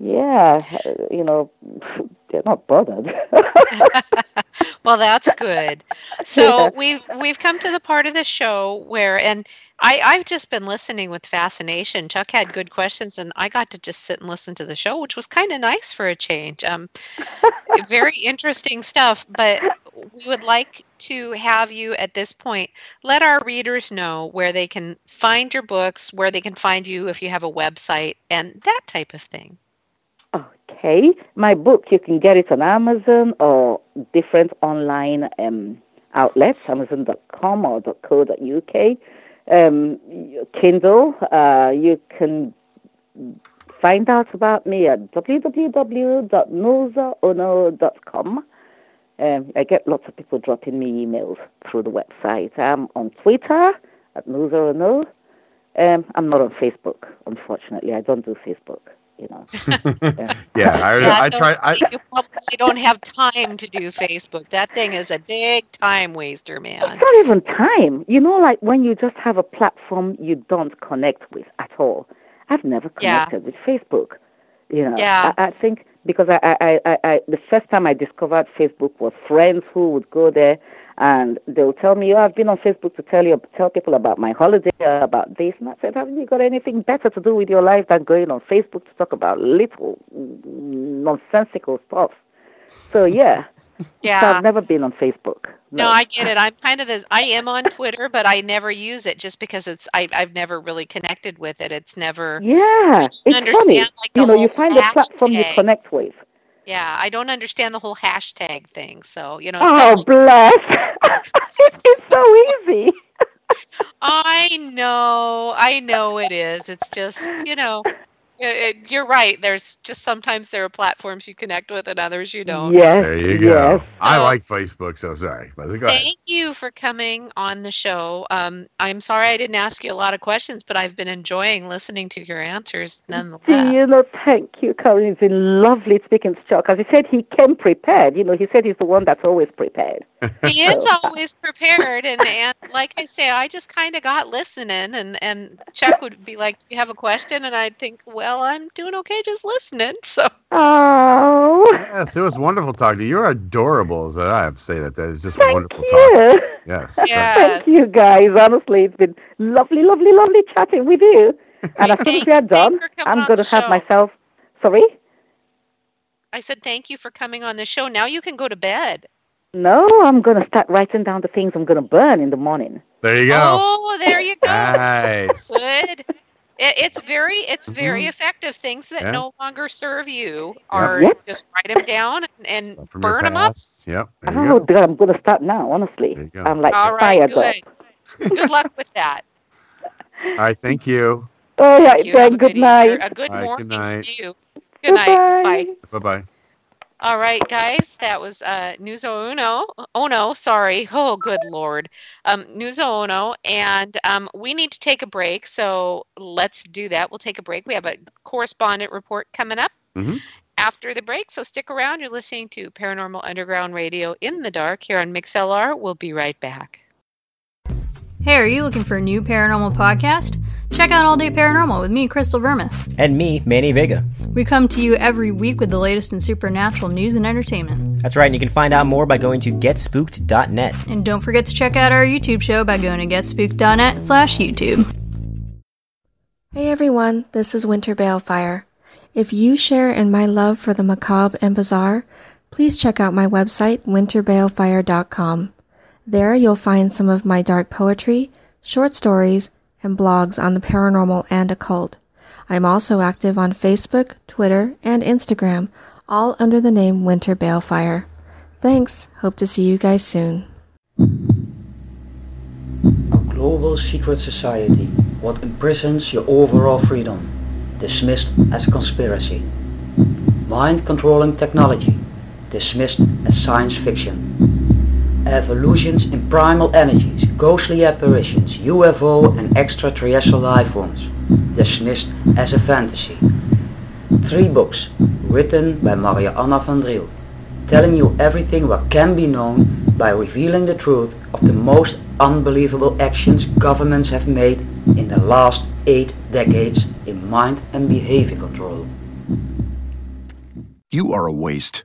yeah, uh, you know, they're not bothered. well, that's good. So we've we've come to the part of the show where, and I I've just been listening with fascination. Chuck had good questions, and I got to just sit and listen to the show, which was kind of nice for a change. Um, very interesting stuff. But we would like to have you at this point let our readers know where they can find your books, where they can find you if you have a website, and that type of thing. Okay, my book you can get it on Amazon or different online um, outlets, Amazon.com or .co.uk. Um, Kindle, uh, you can find out about me at www.nuzoonoh.com. Um, I get lots of people dropping me emails through the website. I'm on Twitter at NuzoOnoh. Um, I'm not on Facebook, unfortunately. I don't do Facebook. You know. Yeah, I, I so tried. I, you probably don't have time to do Facebook. That thing is a big time waster, man. It's not even time. You know, like when you just have a platform you don't connect with at all. I've never Yeah. connected with Facebook. You know, Yeah. I, I think because I, I, I, I, the first time I discovered Facebook was friends who would go there and they'll tell me, "Oh, I've been on Facebook to tell you, tell people about my holiday, about this." And I said, "Haven't you got anything better to do with your life than going on Facebook to talk about little nonsensical stuff?" So yeah, so Yeah. I've never been on Facebook. No, I get it. I'm kind of this. I am on Twitter, but I never use it just because it's. I, I've never really connected with it. It's never. Yeah, it's funny. like, you know, you find the platform you connect with. Yeah, I don't understand the whole hashtag thing. So you know. Oh, bless! it's so easy. I know, I know it is. It's just you know, it, it, you're right. There's just sometimes there are platforms you connect with and others you don't. Yes. there you go. yes. I um, like Facebook, so sorry. But go ahead. Thank you for coming on the show. Um, I'm sorry I didn't ask you a lot of questions, but I've been enjoying listening to your answers nonetheless. You know, thank you, Karen. It's been lovely speaking to Chuck. As he said, he came prepared. You know, he said he's the one that's always prepared. He is always prepared, and, and like I say, I just kind of got listening, and and Chuck would be like, "Do you have a question?" And I'd think, "Well, I'm doing okay, just listening." So Oh, Yes, it was wonderful talking to you. You're adorable, as I have to say that. That is just thank wonderful talking. you. Yes. yes, Thank you, guys. Honestly, it's been lovely, lovely, lovely chatting with you. And as soon as we are done, I'm going to have show. myself. Sorry? I said thank you for coming on the show. Now you can go to bed. No, I'm going to start writing down the things I'm going to burn in the morning. There you go. Oh, there you go. Nice. Good. It, it's very, it's very effective. Things that Mm-hmm. Yeah. no longer serve you are Yep. just write them down and Stuff burn them up. past. Yep. There you Oh, go. God, I'm going to start now, honestly. There you go. I'm like All right, fired good. up. Good luck with that. All right. Thank you. All right, Thank you. Have then. Good good night. evening- A good All right, morning good night. to you. Good night. Bye. Bye bye. All right, guys, that was uh, Nuzo Uno. Oh no, sorry. Oh, good lord. Um, Nuzo Onoh, and um, we need to take a break. So let's do that. We'll take a break. We have a correspondent report coming up Mhm. after the break. So stick around. You're listening to Paranormal Underground Radio in the Dark here on MixLR. We'll be right back. Hey, are you looking for a new paranormal podcast? Check out All Day Paranormal with me, Crystal Vermis. And me, Manny Vega. We come to you every week with the latest in supernatural news and entertainment. That's right, and you can find out more by going to getspooked.net. And don't forget to check out our YouTube show by going to getspooked.net slash YouTube. Hey everyone, this is Winter Balefire. If you share in my love for the macabre and bizarre, please check out my website, winterbalefire.com. There you'll find some of my dark poetry, short stories, and blogs on the paranormal and occult. I'm also active on Facebook, Twitter, and Instagram, all under the name Winter Balefire. Thanks. Hope to see you guys soon. A global secret society. What imprisons your overall freedom. Dismissed as conspiracy. Mind controlling technology. Dismissed as science fiction. Evolutions in primal energies, ghostly apparitions, UFO and extraterrestrial life forms. Dismissed as a fantasy. Three books written by Maria Anna van Driel, telling you everything what can be known by revealing the truth of the most unbelievable actions governments have made in the last eight decades in mind and behavior control. You are a waste,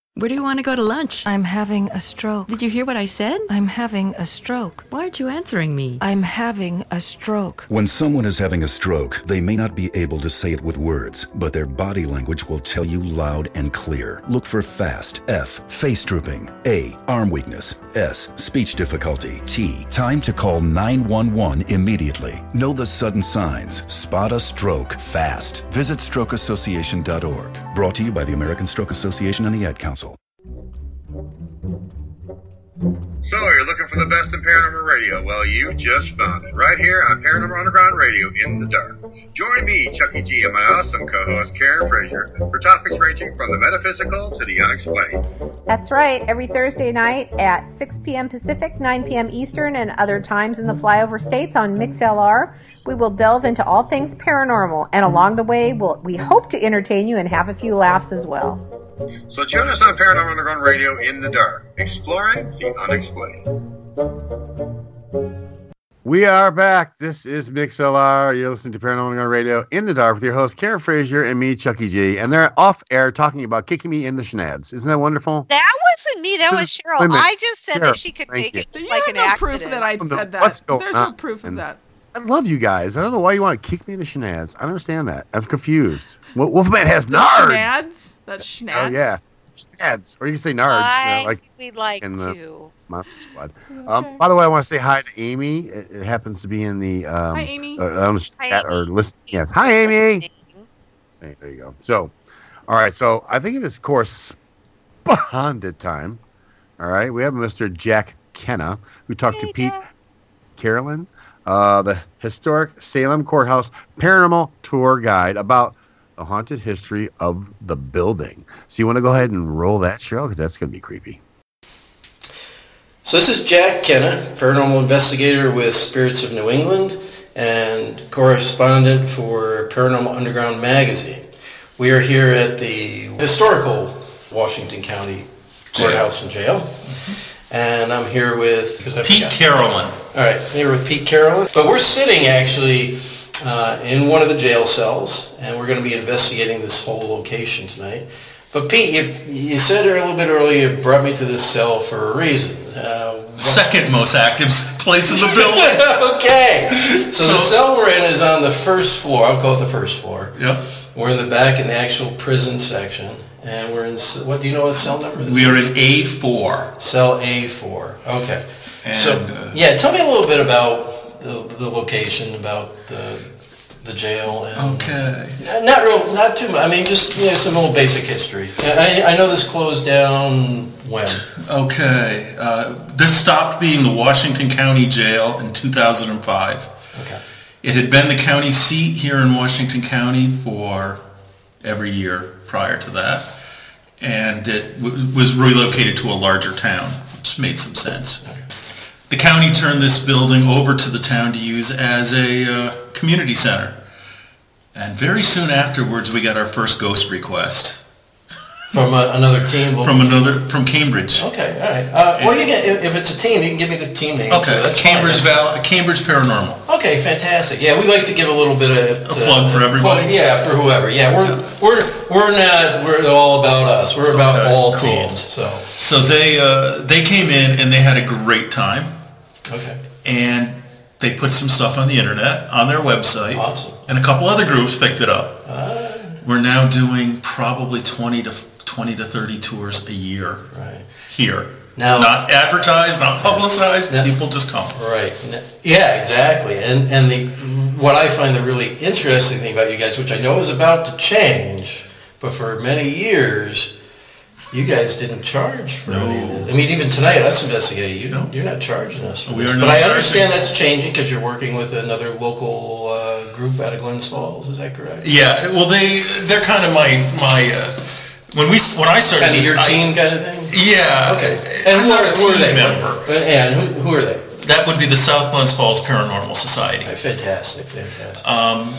Where do you want to go to lunch? I'm having a stroke. Did you hear what I said? I'm having a stroke. Why aren't you answering me? I'm having a stroke. When someone is having a stroke, they may not be able to say it with words, but their body language will tell you loud and clear. Look for FAST, F, face drooping, A, arm weakness, S, speech difficulty, T, time to call 911 immediately. Know the sudden signs. Spot a stroke fast. Visit strokeassociation.org. Brought to you by the American Stroke Association and the Ad Council. So, you're looking for the best in paranormal radio? Well, you just found it. Right here on Paranormal Underground Radio in the Dark. Join me, Chucky G, and my awesome co host, Karen Frazier, for topics ranging from the metaphysical to the unexplained. That's right. Every Thursday night at 6 p.m. Pacific, 9 p.m. Eastern, and other times in the flyover states on MixLR, we will delve into all things paranormal. And along the way, we'll, we hope to entertain you and have a few laughs as well. So, tune us on Paranormal Underground Radio in the Dark, exploring the unexplained. We are back. This is MixLR. You're listening to Paranormal Underground Radio in the Dark with your host, Karen Frazier, and me, Chucky G. And they're off air talking about kicking me in the schnads. Isn't that wonderful? That wasn't me. That was Cheryl. Wait a minute. I just said Cheryl, that she could make you. it You like have an no proof that I oh, said that. what's going There's no proof of that. I love you guys. I don't know why you want to kick me in the schnads. I don't understand that. I'm confused. Well, Wolfman has The nards. schnads? That schnads? Oh, yeah. Schnads. Or you can say nards. I you know, like we'd like in the to. Monster Squad. Um, by the way, I want to say hi to Amy. It, it happens to be in the um, Hi, Amy. Uh, on the Hi, chat or listen. Yes. Hi, Amy. Hey, there you go. So, all right. So I think it is corresponded time. All right. We have Mr. Jack Kenna who talked to Pete Carolyn, uh, the historic Salem Courthouse paranormal tour guide about the haunted history of the building. So you want to go ahead and roll that show because that's going to be creepy. So this is Jack Kenna, paranormal investigator with Spirits of New England and correspondent for Paranormal Underground magazine. We are here at the historical Washington County Courthouse and Jail. And I'm here with Pete Carolyn. All right, I'm here with Pete Carolyn. But we're sitting actually uh, in one of the jail cells, and we're going to be investigating this whole location tonight. But Pete, you, you said a little bit earlier you brought me to this cell for a reason. Uh, Second most active place in the building. okay. So, the cell we're in is on the first floor. I'll call it the first floor. Yep. We're in the back in the actual prison section. And we're in, s- what do you know what cell number this We are in A4. Cell A4. Okay. And, so, uh, yeah, tell me a little bit about the, the location, about the, the jail. And Okay. Not real, not too much. I mean, just yeah, some old basic history. I, I know this closed down when. Okay. Uh, this stopped being the Washington County Jail in 2005. Okay. It had been the county seat here in Washington County for every year prior to that. And it w- was relocated to a larger town, which made some sense. The county turned this building over to the town to use as a uh, community center. And very soon afterwards, we got our first ghost request. From a, another team? From another, from Cambridge. Okay, all right. Uh, well, you can, if if it's a team, you can give me the team name. Okay, too. That's fine. Cambridge Val, Cambridge Paranormal. Okay, fantastic. Yeah, we like to give a little bit of A plug for everybody? plug- yeah, for whoever. Yeah, we're we're we're not we're all about us. We're about Okay, all cool. teams. So So they uh, they came in and they had a great time, okay, and they put some stuff on the internet on their website. Awesome. And a couple other groups picked it up. We're now doing probably twenty to twenty to thirty tours a year. Right. Here. Now- not advertised, not publicized. People just come. right. Yeah, exactly. And and the what I find the really interesting thing about you guys, which I know is about to change, but for many years. You guys didn't charge for any of this. I mean, even tonight, us investigating, you don't, you're not charging us for We this. are But I charging. understand that's changing because you're working with another local uh, group out of Glens Falls. Is that correct? Yeah. Well, they they're kind of my my uh, when we when I started Kind of your I- team kind of thing? Yeah. Okay. And I'm who not are, a who are team they? member. What- And who, who are they? That would be the South Glens Falls Paranormal Society. Fantastic, fantastic. Um,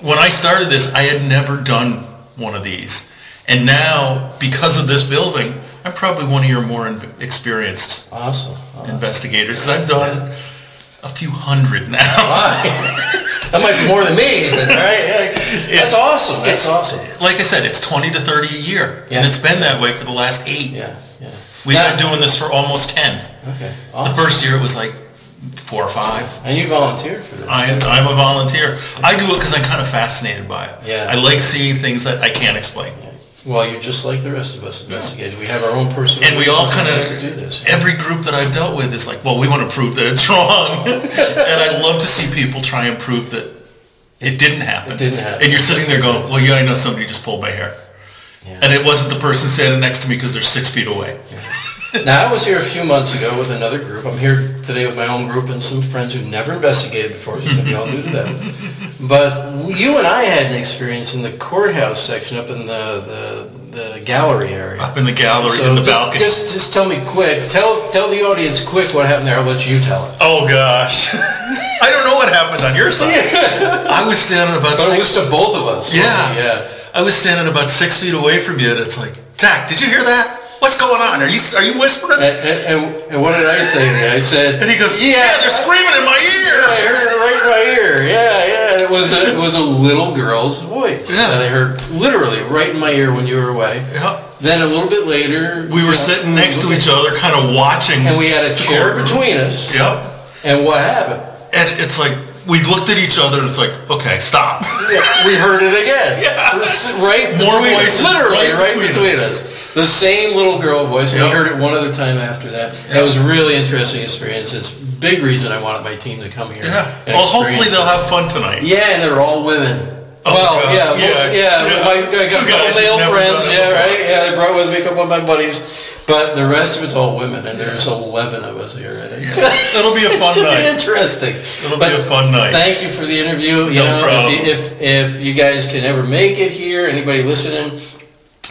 when I started this, I had never done one of these. And now, because of this building, I'm probably one of your more in- experienced awesome, investigators. I've done a few hundred now. That might be more than me, but right? Yeah. That's awesome. That's it's- awesome. Like I said, it's 20 to 30 a year. Yeah. And it's been that way for the last eight. Yeah, yeah. We've Now- been doing this for almost 10. Okay. The first year it was like four or five. And you volunteer for this. I, I'm a volunteer. I do it because I'm kind of fascinated by it. Yeah. I like seeing things that I can't explain. Well, you're just like the rest of us investigators. We have our own personal And we all reasons kind like to do this. every group that I've dealt with is like, well, we want to prove that it's wrong. and I love to see people try and prove that it didn't happen. It didn't happen. And you're sitting there going, well, yeah, I know somebody just pulled my hair. And it wasn't the person standing next to me because they're six feet away. Now, I was here a few months ago with another group. I'm here today with my own group and some friends who've never investigated before, so it's going to be all new to them. But you and I had an experience in the courthouse section up in the, the, the gallery area. Up in the gallery, So in the just, balcony. Just, just tell me quick. Tell, tell the audience quick what happened there. I'll let you tell it. Oh gosh. I don't know what happened on your side. I was standing about But it six was to both of us. Yeah. Yeah. I was standing about six feet away from you and it's like, Jack, did you hear that? What's going on? Are you are you whispering? And, and, and what did I say? I said, And he goes, Yeah. yeah, they're screaming in my ear. I heard it right in my ear. Yeah, yeah. And it was a, it was a little girl's voice Yeah. that I heard literally right in my ear when you were away. Yeah. Then a little bit later, We were sitting next to each other, kind of watching. and we had a chair courtroom. between us. Yep. And what happened? And it's like we looked at each other and it's like, okay, stop. we heard it again. Yeah. Right More between voices. Literally right right, between between, us. us. The same little girl voice, Yep. we heard it one other time after that. That was a really interesting experience. It's big reason I wanted my team to come here. Yeah. Well, hopefully they'll it. have fun tonight. Yeah, and they're all women. Oh, well, God. yeah, Yeah, most, yeah. yeah. My, I got couple male friends. Yeah, before. right. Yeah, they brought with me a couple of my buddies, but the rest of it's all women, and there's eleven of us here. I think. So It'll be a it fun should night. be interesting. It'll But be a fun night. Thank you for the interview. You No know, problem. If, you, if if you guys can ever make it here, anybody listening,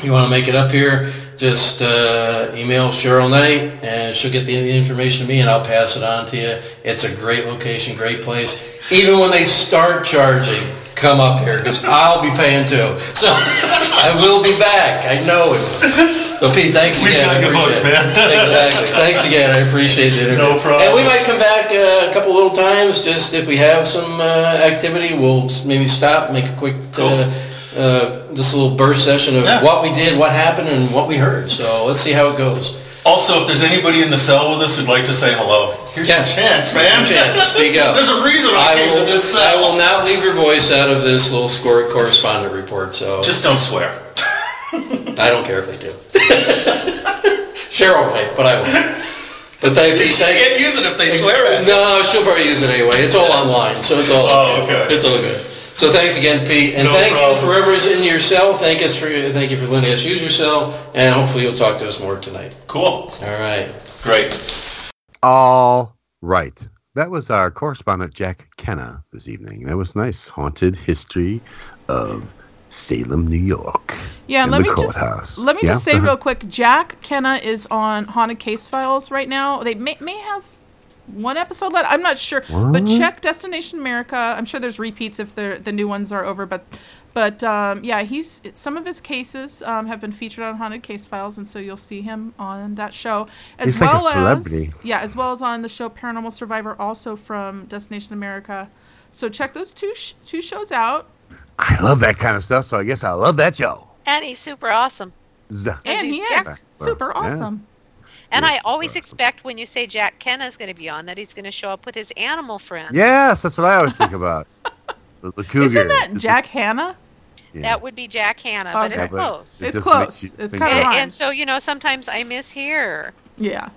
you want to make it up here, just uh, email Cheryl Knight, and she'll get the information to me, and I'll pass it on to you. It's a great location, great place. Even when they start charging, come up here because I'll be paying too. So I will be back. I know it. So Pete, thanks We've again. I got you appreciate booked, it. man. Exactly. Thanks again. I appreciate the interview. No problem. And we might come back uh, a couple little times, just if we have some uh, activity, we'll maybe stop, make a quick, uh, uh, just little burst session of Yeah. what we did, what happened, and what we heard. So let's see how it goes. Also, if there's anybody in the cell with us who'd like to say hello, here's Yeah. your chance, man. Your chance. Speak up. there's a reason I, came will, to this cell. I will not leave your voice out of this little score correspondent report. So Just don't swear. I don't care if they do. Cheryl might, but I won't. But they. You can't use it if they swear at. No, she'll probably use it anyway. It's all online, so it's all. Oh, okay. It's all good. So thanks again, Pete, and No thank problem. you for whoever's in your cell. Thank us for thank you for letting us use your cell, and hopefully you'll talk to us more tonight. Cool. All right. Great. All right. That was our correspondent, Jack Kenna, this evening. That was nice. Haunted history of Salem, New York. Yeah, and let the me just let me Yeah, just say go ahead. real quick. Jack Kenna is on Haunted Case Files right now. They may may have one episode left. I'm not sure, but check Destination America. I'm sure there's repeats if the the new ones are over. But but um, yeah, he's some of his cases um, have been featured on Haunted Case Files, and so you'll see him on that show as He's like a well celebrity. as yeah, as well as on the show Paranormal Survivor, also from Destination America. So check those two sh- two shows out. I love that kind of stuff, so I guess I love that show. And he's super awesome. Z- And he he's is Jack. super Yeah. Awesome. And I always awesome. expect when you say Jack Kenna is going to be on that he's going to show up with his animal friend. Yes, that's what I always think about. The, the cougar. Isn't that Just- Jack Hanna? yeah. That would be Jack Hanna, but Okay. it's but close. it It's close. you It's kinda of- And, and so, you know, sometimes I miss here. Yeah.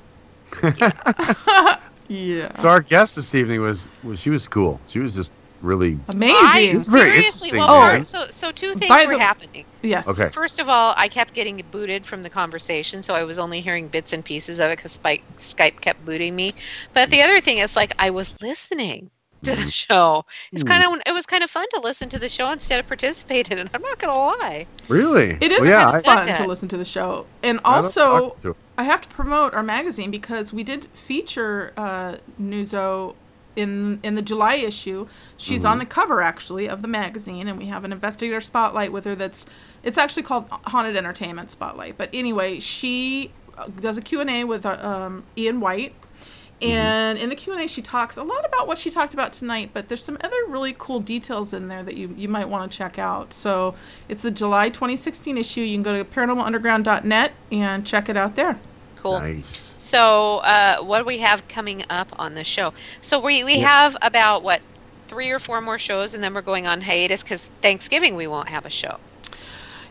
yeah. So our guest this evening was, was she was cool. She was just really Amazing. I It's very seriously, interesting, well, man. so so two things By were the- happening. yes. Okay. First of all, I kept getting booted from the conversation, so I was only hearing bits and pieces of it because Skype kept booting me. But the other thing is, like, I was listening to Mm-hmm. the show. It's kind of it was kind of fun to listen to the show instead of participate in it. I'm not gonna lie. really. It is well, yeah, kind I- of fun to listen to the show. And also, talk. I have to promote our magazine because we did feature uh, Nuzo in in the July issue. She's Mm-hmm. on the cover actually of the magazine, and we have an investigator spotlight with her. That's it's actually called Haunted Entertainment Spotlight. But anyway, she uh, does a Q and A with uh, um, Ian White. And in the Q and A, she talks a lot about what she talked about tonight. But there's some other really cool details in there that you you might want to check out. So it's the July 2016 issue. You can go to paranormalunderground.net and check it out there. Cool. Nice. So, uh, what do we have coming up on the show? So we we Yeah. have about what three or four more shows, and then we're going on hiatus because Thanksgiving we won't have a show.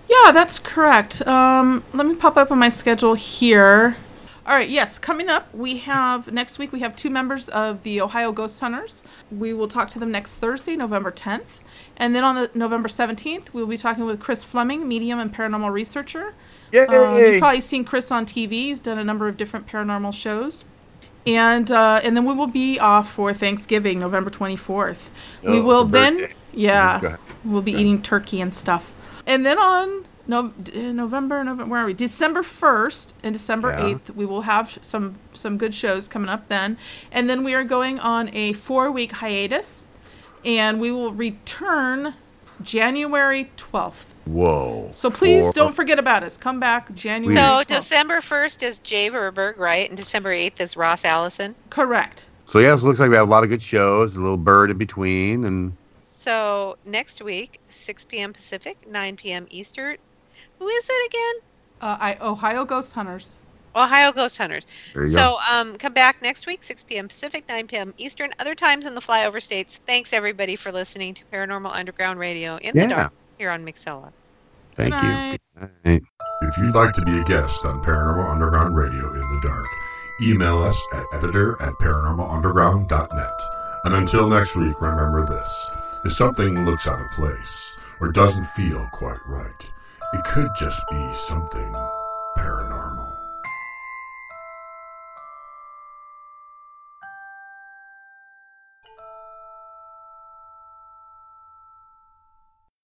Yeah, that's correct. Um, let me pop up on my schedule here. All right, yes, coming up, we have next week we have two members of the Ohio Ghost Hunters. We will talk to them next Thursday, November 10th. And then on the November 17th, we'll be talking with Chris Fleming, medium and paranormal researcher. Yay! Um, you've probably seen Chris on TV. He's done a number of different paranormal shows. And uh, and then we will be off for Thanksgiving, November 24th. we Oh, will the then, yeah, we'll be eating turkey and stuff. And then on no, November, November, where are we? December 1st and December Yeah. 8th, we will have some some good shows coming up then. And then we are going on a four week hiatus, and we will return January 12th. Whoa. So please Four- don't forget about us. Come back January. So 12th. December first is Jay Verberg, right? And December eighth is Ross Allison. Correct. So yes, it looks like we have a lot of good shows. A little bird in between, and So next week, six p.m. Pacific, nine p.m. Eastern. Who is it again? Uh, I Ohio Ghost Hunters. Ohio Ghost Hunters. So um, come back next week, 6 p.m. Pacific, 9 p.m. Eastern, other times in the flyover states. Thanks everybody for listening to Paranormal Underground Radio in Yeah. the dark here on Mixlr. thank Good you. night. All right. If you'd like to be a guest on Paranormal Underground Radio in the dark, email us at editor at paranormalunderground.net. And until next week, remember this. If something looks out of place or doesn't feel quite right, it could just be something paranormal.